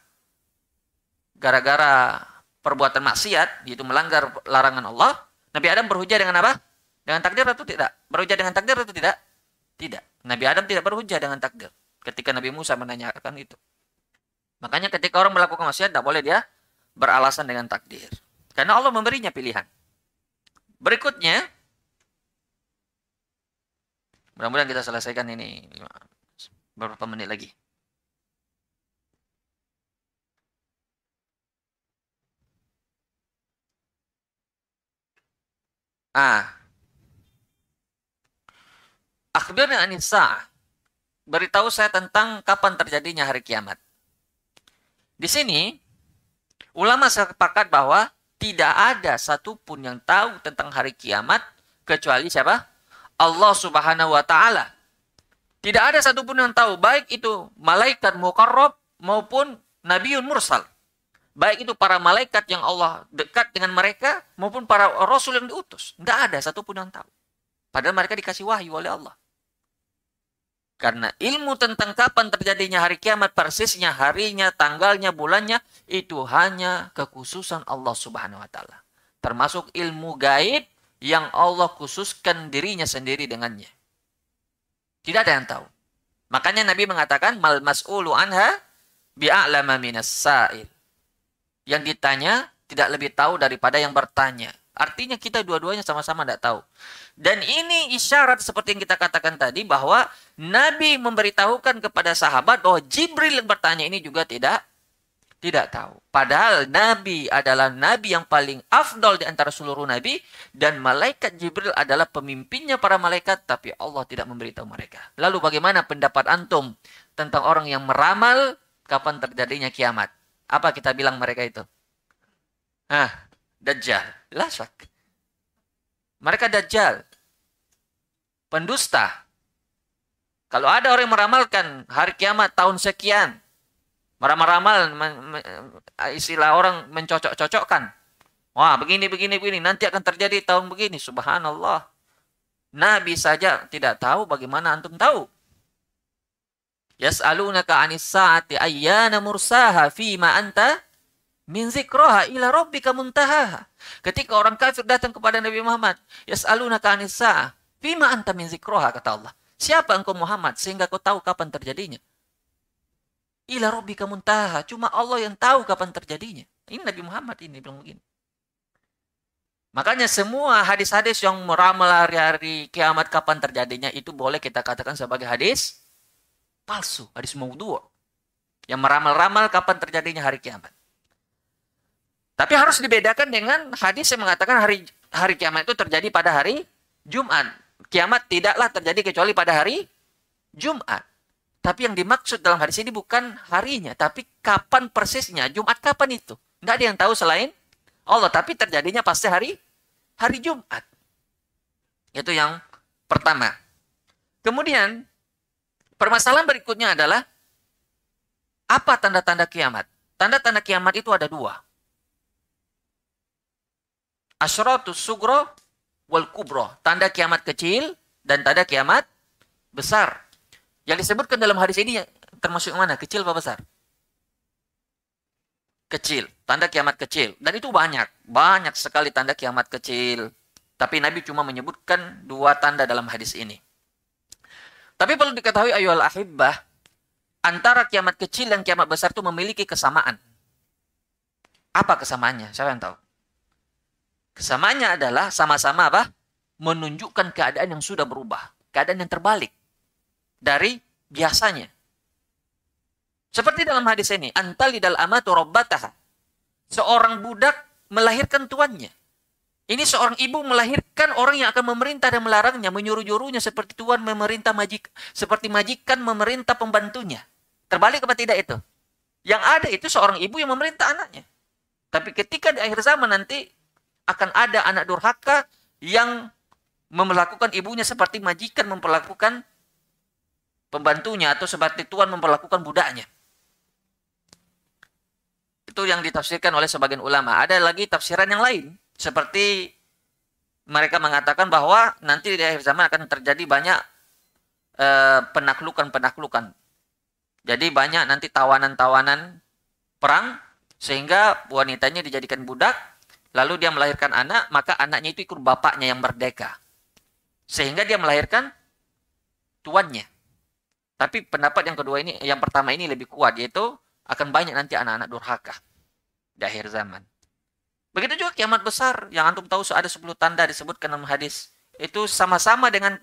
gara-gara perbuatan maksiat, yaitu melanggar larangan Allah, Nabi Adam berhujah dengan apa? Dengan takdir atau tidak? Berhujah dengan takdir atau tidak? Tidak. Nabi Adam tidak berhujah dengan takdir. Ketika Nabi Musa menanyakan itu. Makanya ketika orang melakukan maksiat tidak boleh dia beralasan dengan takdir. Karena Allah memberinya pilihan. Berikutnya, mudah-mudahan kita selesaikan ini beberapa menit lagi. Ah. Akhbirnya anisa. Beritahu saya tentang kapan terjadinya hari kiamat. Di sini, ulama sepakat bahwa tidak ada satupun yang tahu tentang hari kiamat kecuali siapa? Allah Subhanahu wa taala. Tidak ada satupun yang tahu, baik itu malaikat mukarrab maupun nabiun mursal. Baik itu para malaikat yang Allah dekat dengan mereka maupun para rasul yang diutus. Tidak ada satupun yang tahu. Padahal mereka dikasih wahyu oleh Allah. Karena ilmu tentang kapan terjadinya hari kiamat, persisnya harinya, tanggalnya, bulannya, itu hanya kekhususan Allah subhanahu wa ta'ala. Termasuk ilmu gaib yang Allah khususkan dirinya sendiri dengannya. Tidak ada yang tahu. Makanya Nabi mengatakan, Mal mas'ulu anha bi'a'lama minas sa'il. Yang ditanya tidak lebih tahu daripada yang bertanya. Artinya kita dua-duanya sama-sama tidak tahu. Dan ini isyarat seperti yang kita katakan tadi bahwa Nabi memberitahukan kepada sahabat bahwa Jibril yang bertanya ini juga tidak tidak tahu. Padahal Nabi adalah Nabi yang paling afdol di antara seluruh Nabi dan malaikat Jibril adalah pemimpinnya para malaikat tapi Allah tidak memberitahu mereka. Lalu bagaimana pendapat antum tentang orang yang meramal kapan terjadinya kiamat? Apa kita bilang mereka itu? Ah, Dajjal. Lasak. Mereka Dajjal. Pendusta. Kalau ada orang yang meramalkan hari kiamat tahun sekian. Meramal-ramal istilah orang mencocok-cocokkan. Wah begini, begini, begini. Nanti akan terjadi tahun begini. Subhanallah. Nabi saja tidak tahu bagaimana antum tahu. Yas'alunaka anis sa'ati ayyana mursaha fima anta min zikroha ila rabbika muntahaha. Ketika orang kafir datang kepada Nabi Muhammad, yas'alunaka anis sa'ah, fima anta min zikroha kata Allah. Siapa engkau Muhammad sehingga kau tahu kapan terjadinya? Ila rabbika muntaha, cuma Allah yang tahu kapan terjadinya. Ini Nabi Muhammad ini bilang begini. Makanya semua hadis-hadis yang meramal hari-hari kiamat kapan terjadinya itu boleh kita katakan sebagai hadis palsu, hadis maudhu. Yang meramal-ramal kapan terjadinya hari kiamat. Tapi harus dibedakan dengan hadis yang mengatakan hari hari kiamat itu terjadi pada hari Jumat. Kiamat tidaklah terjadi kecuali pada hari Jumat. Tapi yang dimaksud dalam hadis ini bukan harinya, tapi kapan persisnya. Jumat kapan itu? Nggak ada yang tahu selain Allah. Tapi terjadinya pasti hari hari Jumat. Itu yang pertama. Kemudian permasalahan berikutnya adalah apa tanda-tanda kiamat? Tanda-tanda kiamat itu ada dua. Asyratus sugro wal kubro. Tanda kiamat kecil dan tanda kiamat besar. Yang disebutkan dalam hadis ini termasuk mana? Kecil apa besar? Kecil. Tanda kiamat kecil. Dan itu banyak. Banyak sekali tanda kiamat kecil. Tapi Nabi cuma menyebutkan dua tanda dalam hadis ini. Tapi perlu diketahui ayol ahibbah, antara kiamat kecil dan kiamat besar itu memiliki kesamaan. Apa kesamaannya? Siapa yang tahu? Kesamaannya adalah sama-sama apa? Menunjukkan keadaan yang sudah berubah. Keadaan yang terbalik. Dari biasanya. Seperti dalam hadis ini. Antalidal amatu robbataha. Seorang budak melahirkan tuannya. Ini seorang ibu melahirkan orang yang akan memerintah dan melarangnya, menyuruh-nyuruhnya seperti tuan memerintah majik, seperti majikan memerintah pembantunya. Terbalik apa tidak itu? Yang ada itu seorang ibu yang memerintah anaknya. Tapi ketika di akhir zaman nanti akan ada anak durhaka yang memperlakukan ibunya seperti majikan memperlakukan pembantunya atau seperti tuan memperlakukan budaknya. Itu yang ditafsirkan oleh sebagian ulama. Ada lagi tafsiran yang lain seperti mereka mengatakan bahwa nanti di akhir zaman akan terjadi banyak eh, penaklukan-penaklukan. Jadi banyak nanti tawanan-tawanan perang sehingga wanitanya dijadikan budak, lalu dia melahirkan anak, maka anaknya itu ikut bapaknya yang merdeka. Sehingga dia melahirkan tuannya. Tapi pendapat yang kedua ini, yang pertama ini lebih kuat, yaitu akan banyak nanti anak-anak durhaka di akhir zaman. Begitu juga kiamat besar yang antum tahu ada 10 tanda disebutkan dalam hadis. Itu sama-sama dengan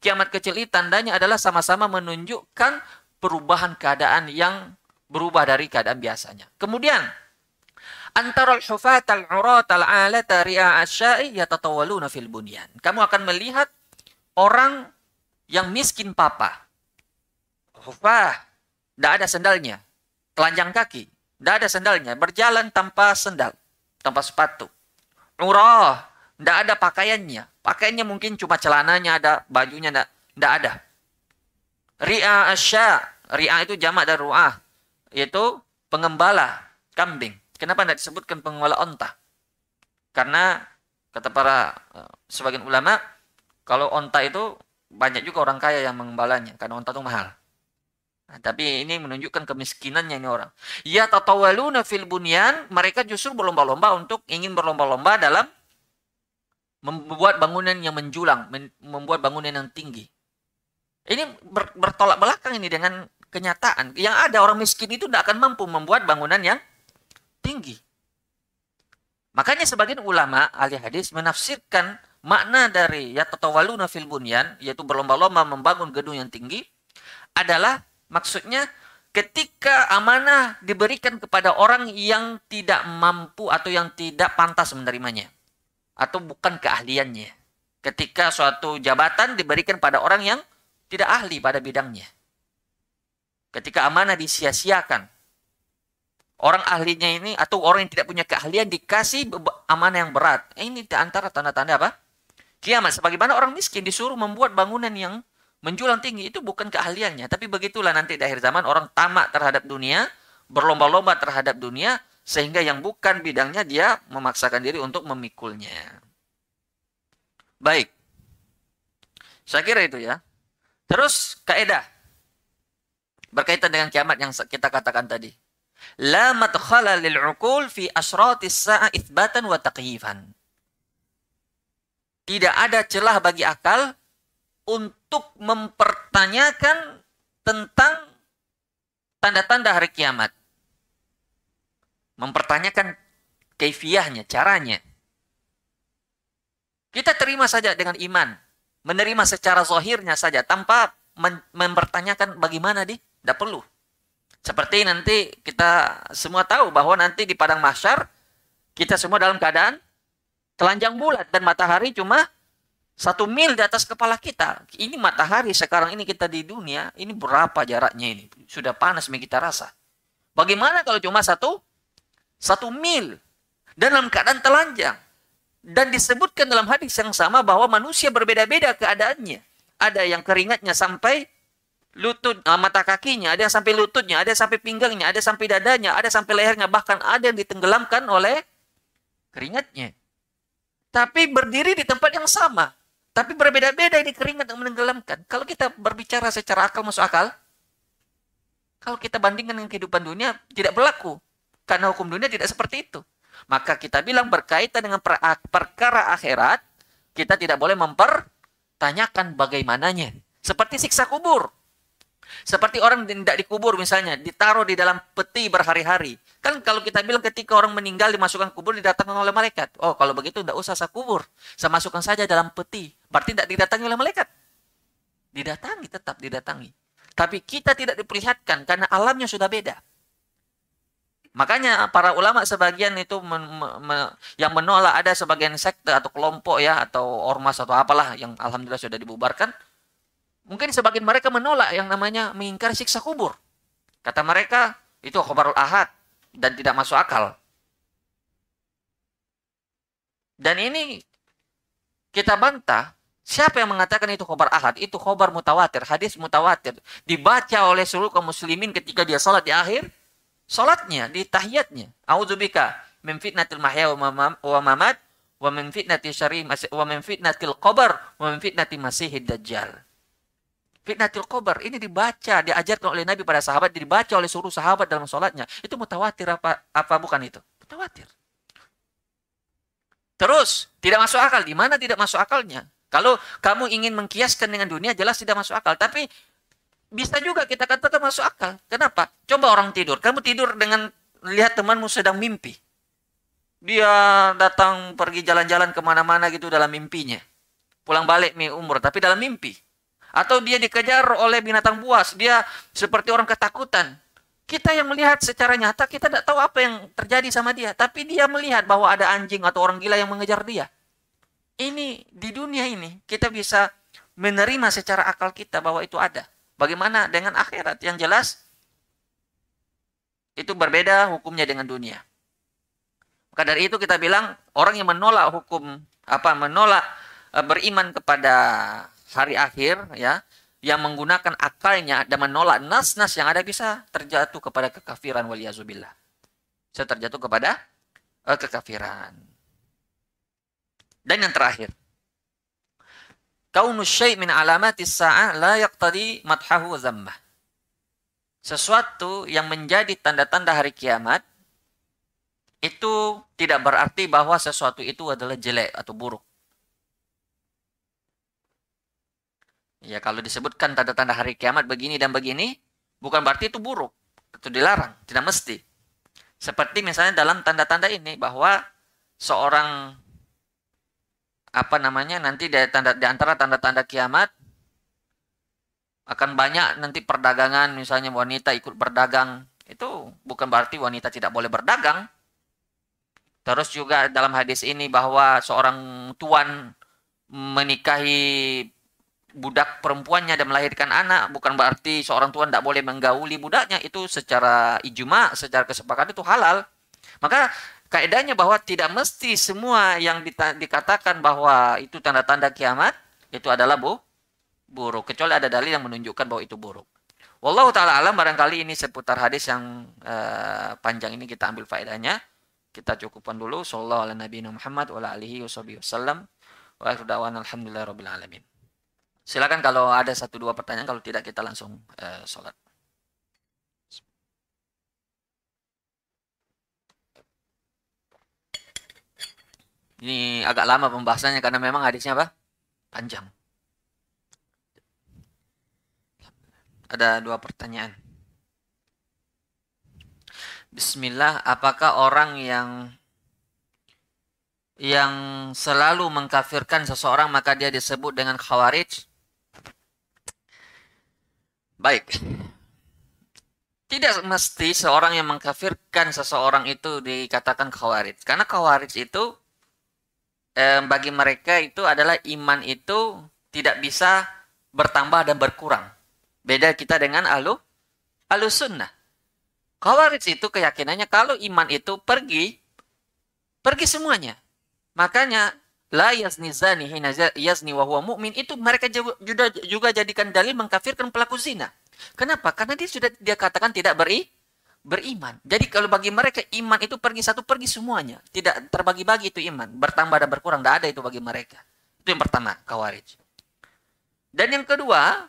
kiamat kecil ini tandanya adalah sama-sama menunjukkan perubahan keadaan yang berubah dari keadaan biasanya. Kemudian antara al-hufat al-urat al-alata ri'a asya'i yatatawaluna fil bunyan. Kamu akan melihat orang yang miskin papa. Hufah, tidak ada sendalnya. Telanjang kaki, tidak ada sendalnya. Berjalan tanpa sendal tanpa sepatu. Urah, tidak ada pakaiannya. Pakaiannya mungkin cuma celananya ada, bajunya tidak ada. Ri'a asya, ri'a itu jamak dari ru'ah, yaitu pengembala kambing. Kenapa tidak disebutkan pengembala onta? Karena kata para uh, sebagian ulama, kalau onta itu banyak juga orang kaya yang mengembalanya, karena onta itu mahal. Nah, tapi ini menunjukkan kemiskinannya ini orang. Ya tatawaluna fil bunyan, mereka justru berlomba-lomba untuk ingin berlomba-lomba dalam membuat bangunan yang menjulang, membuat bangunan yang tinggi. Ini ber, bertolak belakang ini dengan kenyataan. Yang ada orang miskin itu tidak akan mampu membuat bangunan yang tinggi. Makanya sebagian ulama ahli hadis menafsirkan makna dari ya tatawaluna fil bunyan, yaitu berlomba-lomba membangun gedung yang tinggi, adalah Maksudnya ketika amanah diberikan kepada orang yang tidak mampu atau yang tidak pantas menerimanya atau bukan keahliannya. Ketika suatu jabatan diberikan pada orang yang tidak ahli pada bidangnya. Ketika amanah disia-siakan. Orang ahlinya ini atau orang yang tidak punya keahlian dikasih amanah yang berat. Ini antara tanda-tanda apa? Kiamat. Sebagaimana orang miskin disuruh membuat bangunan yang menjulang tinggi itu bukan keahliannya, tapi begitulah nanti di akhir zaman orang tamak terhadap dunia, berlomba-lomba terhadap dunia, sehingga yang bukan bidangnya dia memaksakan diri untuk memikulnya. Baik. Saya kira itu ya. Terus kaidah berkaitan dengan kiamat yang kita katakan tadi. La madkhala lil uqul fi sa'a itsbatan wa. Tidak ada celah bagi akal untuk mempertanyakan tentang tanda-tanda hari kiamat. Mempertanyakan keifiahnya, caranya. Kita terima saja dengan iman. Menerima secara zahirnya saja tanpa mempertanyakan bagaimana di tidak perlu. Seperti nanti kita semua tahu bahwa nanti di padang mahsyar kita semua dalam keadaan telanjang bulat dan matahari cuma satu mil di atas kepala kita. Ini matahari sekarang ini kita di dunia, ini berapa jaraknya ini? Sudah panas yang kita rasa. Bagaimana kalau cuma satu satu mil dan dalam keadaan telanjang? Dan disebutkan dalam hadis yang sama bahwa manusia berbeda-beda keadaannya. Ada yang keringatnya sampai lutut ah, mata kakinya, ada yang sampai lututnya, ada yang sampai pinggangnya, ada yang sampai dadanya, ada yang sampai lehernya, bahkan ada yang ditenggelamkan oleh keringatnya. Tapi berdiri di tempat yang sama. Tapi berbeda-beda ini keringat yang menenggelamkan. Kalau kita berbicara secara akal masuk akal, kalau kita bandingkan dengan kehidupan dunia, tidak berlaku. Karena hukum dunia tidak seperti itu. Maka kita bilang berkaitan dengan per perkara akhirat, kita tidak boleh mempertanyakan bagaimananya. Seperti siksa kubur. Seperti orang tidak dikubur misalnya, ditaruh di dalam peti berhari-hari. Kan kalau kita bilang ketika orang meninggal dimasukkan kubur didatangkan oleh malaikat. Oh kalau begitu tidak usah saya kubur. Saya masukkan saja dalam peti. Berarti tidak didatangi oleh malaikat. Didatangi, tetap didatangi. Tapi kita tidak diperlihatkan karena alamnya sudah beda. Makanya para ulama sebagian itu men, me, yang menolak ada sebagian sekte atau kelompok ya atau ormas atau apalah yang alhamdulillah sudah dibubarkan. Mungkin sebagian mereka menolak yang namanya mengingkari siksa kubur. Kata mereka itu khobarul ahad dan tidak masuk akal. Dan ini kita bantah Siapa yang mengatakan itu khobar ahad? Itu khobar mutawatir, hadis mutawatir. Dibaca oleh seluruh kaum muslimin ketika dia salat di akhir salatnya, di tahiyatnya. A'udzubika min fitnatil mahya wa mamat wa min fitnati syari wa min fitnatil qabr wa min fitnati masihid dajjal. Fitnatil qabr ini dibaca, diajarkan oleh Nabi pada sahabat, dibaca oleh seluruh sahabat dalam salatnya. Itu mutawatir apa apa bukan itu? Mutawatir. Terus, tidak masuk akal. Di mana tidak masuk akalnya? Kalau kamu ingin mengkiaskan dengan dunia, jelas tidak masuk akal. Tapi bisa juga kita katakan masuk akal. Kenapa? Coba orang tidur. Kamu tidur dengan lihat temanmu sedang mimpi. Dia datang pergi jalan-jalan ke mana-mana gitu dalam mimpinya. Pulang balik nih umur, tapi dalam mimpi. Atau dia dikejar oleh binatang buas. Dia seperti orang ketakutan. Kita yang melihat secara nyata, kita tidak tahu apa yang terjadi sama dia. Tapi dia melihat bahwa ada anjing atau orang gila yang mengejar dia ini di dunia ini kita bisa menerima secara akal kita bahwa itu ada. Bagaimana dengan akhirat yang jelas itu berbeda hukumnya dengan dunia. Maka dari itu kita bilang orang yang menolak hukum apa menolak e, beriman kepada hari akhir ya yang menggunakan akalnya dan menolak nas-nas yang ada bisa terjatuh kepada kekafiran waliyazubillah. Bisa terjatuh kepada uh, kekafiran. Dan yang terakhir. Kaunu syai' min alamati sa'ah la yaqtadi madhahu zammah. Sesuatu yang menjadi tanda-tanda hari kiamat itu tidak berarti bahwa sesuatu itu adalah jelek atau buruk. Ya kalau disebutkan tanda-tanda hari kiamat begini dan begini, bukan berarti itu buruk. Itu dilarang, tidak mesti. Seperti misalnya dalam tanda-tanda ini bahwa seorang apa namanya nanti di, tanda, di antara tanda-tanda kiamat akan banyak nanti perdagangan misalnya wanita ikut berdagang itu bukan berarti wanita tidak boleh berdagang terus juga dalam hadis ini bahwa seorang tuan menikahi budak perempuannya dan melahirkan anak bukan berarti seorang tuan tidak boleh menggauli budaknya itu secara ijma secara kesepakatan itu halal maka kaidahnya bahwa tidak mesti semua yang dikatakan bahwa itu tanda-tanda kiamat itu adalah bu buruk kecuali ada dalil yang menunjukkan bahwa itu buruk. Wallahu taala alam barangkali ini seputar hadis yang uh, panjang ini kita ambil faedahnya. Kita cukupkan dulu sallallahu ala nabi Muhammad wa alihi wasallam wa alhamdulillah alamin. Silakan kalau ada satu dua pertanyaan kalau tidak kita langsung uh, sholat. Ini agak lama pembahasannya karena memang hadisnya apa? Panjang. Ada dua pertanyaan. Bismillah, apakah orang yang yang selalu mengkafirkan seseorang maka dia disebut dengan khawarij? Baik. Tidak mesti seorang yang mengkafirkan seseorang itu dikatakan khawarij. Karena khawarij itu eh, bagi mereka itu adalah iman itu tidak bisa bertambah dan berkurang. Beda kita dengan alu alu sunnah. Khawarij itu keyakinannya kalau iman itu pergi, pergi semuanya. Makanya la yazni zani hina yazni wa huwa mu'min itu mereka juga, juga jadikan dalil mengkafirkan pelaku zina. Kenapa? Karena dia sudah dia katakan tidak beri beriman. Jadi kalau bagi mereka iman itu pergi satu pergi semuanya, tidak terbagi-bagi itu iman, bertambah dan berkurang, tidak ada itu bagi mereka. Itu yang pertama, khawarij. Dan yang kedua,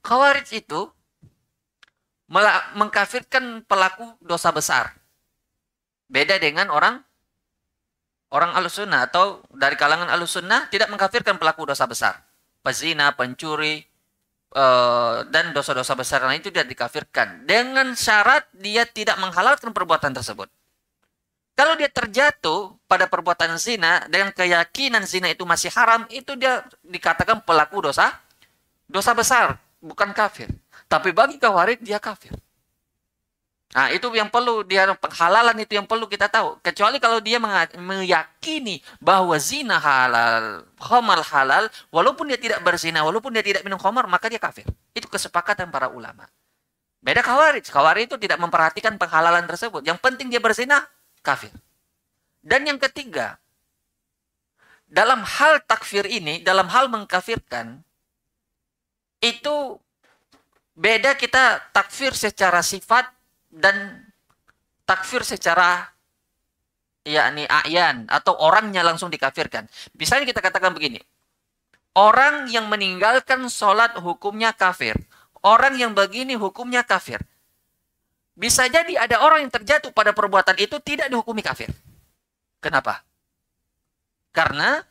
khawarij itu mengkafirkan pelaku dosa besar. Beda dengan orang orang alusunnah atau dari kalangan alusunnah tidak mengkafirkan pelaku dosa besar. Pezina, pencuri, eh, dan dosa-dosa besar lain itu tidak dikafirkan. Dengan syarat dia tidak menghalalkan perbuatan tersebut. Kalau dia terjatuh pada perbuatan zina dengan keyakinan zina itu masih haram, itu dia dikatakan pelaku dosa dosa besar, bukan kafir. Tapi bagi kawarid dia kafir. Nah, itu yang perlu dia penghalalan itu yang perlu kita tahu. Kecuali kalau dia meyakini bahwa zina halal, khamar halal, walaupun dia tidak berzina, walaupun dia tidak minum khamar, maka dia kafir. Itu kesepakatan para ulama. Beda khawarij. Khawarij itu tidak memperhatikan penghalalan tersebut. Yang penting dia berzina, kafir. Dan yang ketiga, dalam hal takfir ini, dalam hal mengkafirkan, itu beda kita takfir secara sifat dan takfir secara yakni ayan atau orangnya langsung dikafirkan. Misalnya kita katakan begini. Orang yang meninggalkan sholat hukumnya kafir. Orang yang begini hukumnya kafir. Bisa jadi ada orang yang terjatuh pada perbuatan itu tidak dihukumi kafir. Kenapa? Karena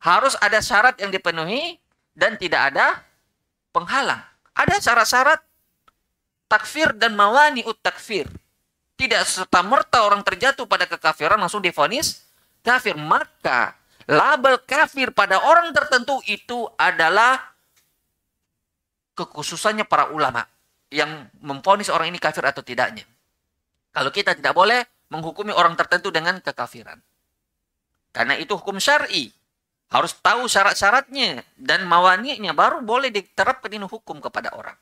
harus ada syarat yang dipenuhi dan tidak ada penghalang. Ada syarat-syarat takfir dan mawani ut takfir. Tidak serta merta orang terjatuh pada kekafiran langsung difonis kafir. Maka label kafir pada orang tertentu itu adalah kekhususannya para ulama yang memfonis orang ini kafir atau tidaknya. Kalau kita tidak boleh menghukumi orang tertentu dengan kekafiran. Karena itu hukum syar'i. Harus tahu syarat-syaratnya dan mawani'nya baru boleh diterapkan ini hukum kepada orang.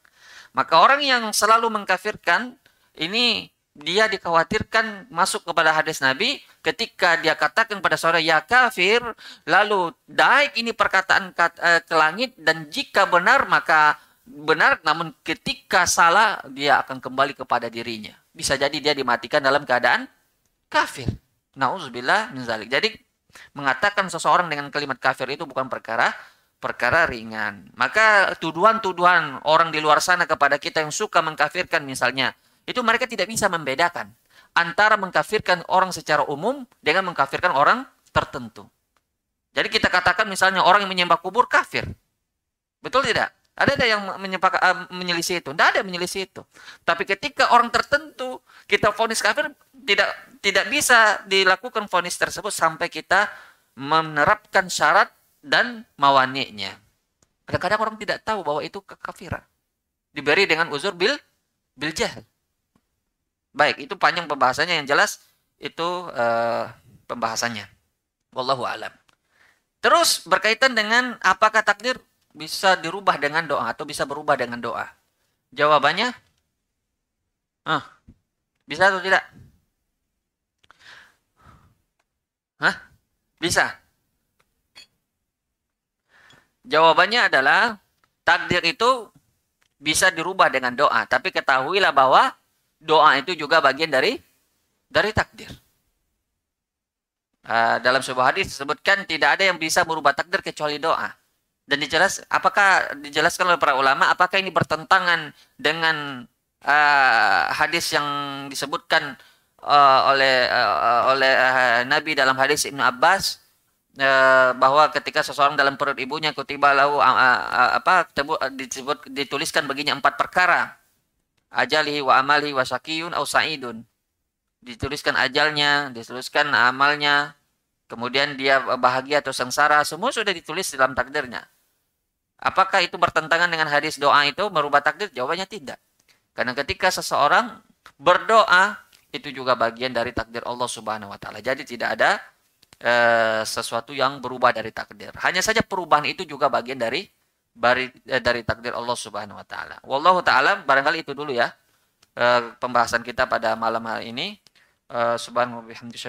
Maka orang yang selalu mengkafirkan ini dia dikhawatirkan masuk kepada hadis Nabi ketika dia katakan pada seorang ya kafir lalu naik ini perkataan kat- eh, ke langit dan jika benar maka benar namun ketika salah dia akan kembali kepada dirinya. Bisa jadi dia dimatikan dalam keadaan kafir. Nauzubillah min zalik. Jadi mengatakan seseorang dengan kalimat kafir itu bukan perkara perkara ringan. Maka tuduhan-tuduhan orang di luar sana kepada kita yang suka mengkafirkan misalnya, itu mereka tidak bisa membedakan antara mengkafirkan orang secara umum dengan mengkafirkan orang tertentu. Jadi kita katakan misalnya orang yang menyembah kubur kafir. Betul tidak? Ada ada yang menyepak, eh, menyelisih itu? Tidak ada menyelisih itu. Tapi ketika orang tertentu kita vonis kafir tidak tidak bisa dilakukan vonis tersebut sampai kita menerapkan syarat dan mawani'nya. Kadang-kadang orang tidak tahu bahwa itu kekafiran. Diberi dengan uzur bil bil jahl. Baik, itu panjang pembahasannya yang jelas itu eh, pembahasannya. Wallahu alam. Terus berkaitan dengan apakah takdir bisa dirubah dengan doa atau bisa berubah dengan doa? Jawabannya ah, bisa atau tidak? Hah? Bisa. Jawabannya adalah takdir itu bisa dirubah dengan doa, tapi ketahuilah bahwa doa itu juga bagian dari dari takdir. Uh, dalam sebuah hadis disebutkan tidak ada yang bisa merubah takdir kecuali doa. Dan dijelas apakah dijelaskan oleh para ulama apakah ini bertentangan dengan uh, hadis yang disebutkan uh, oleh uh, oleh uh, Nabi dalam hadis Ibnu Abbas bahwa ketika seseorang dalam perut ibunya kutiba lahu apa disebut dituliskan baginya empat perkara ajalihi wa amalihi wa sakiyun au sa'idun dituliskan ajalnya, dituliskan amalnya, kemudian dia bahagia atau sengsara, semua sudah ditulis dalam takdirnya. Apakah itu bertentangan dengan hadis doa itu merubah takdir? Jawabannya tidak. Karena ketika seseorang berdoa itu juga bagian dari takdir Allah Subhanahu wa taala. Jadi tidak ada e, sesuatu yang berubah dari takdir. Hanya saja perubahan itu juga bagian dari dari, dari takdir Allah Subhanahu wa taala. Wallahu taala barangkali itu dulu ya e, pembahasan kita pada malam hari ini. Uh, subhanahu wa bihamdihi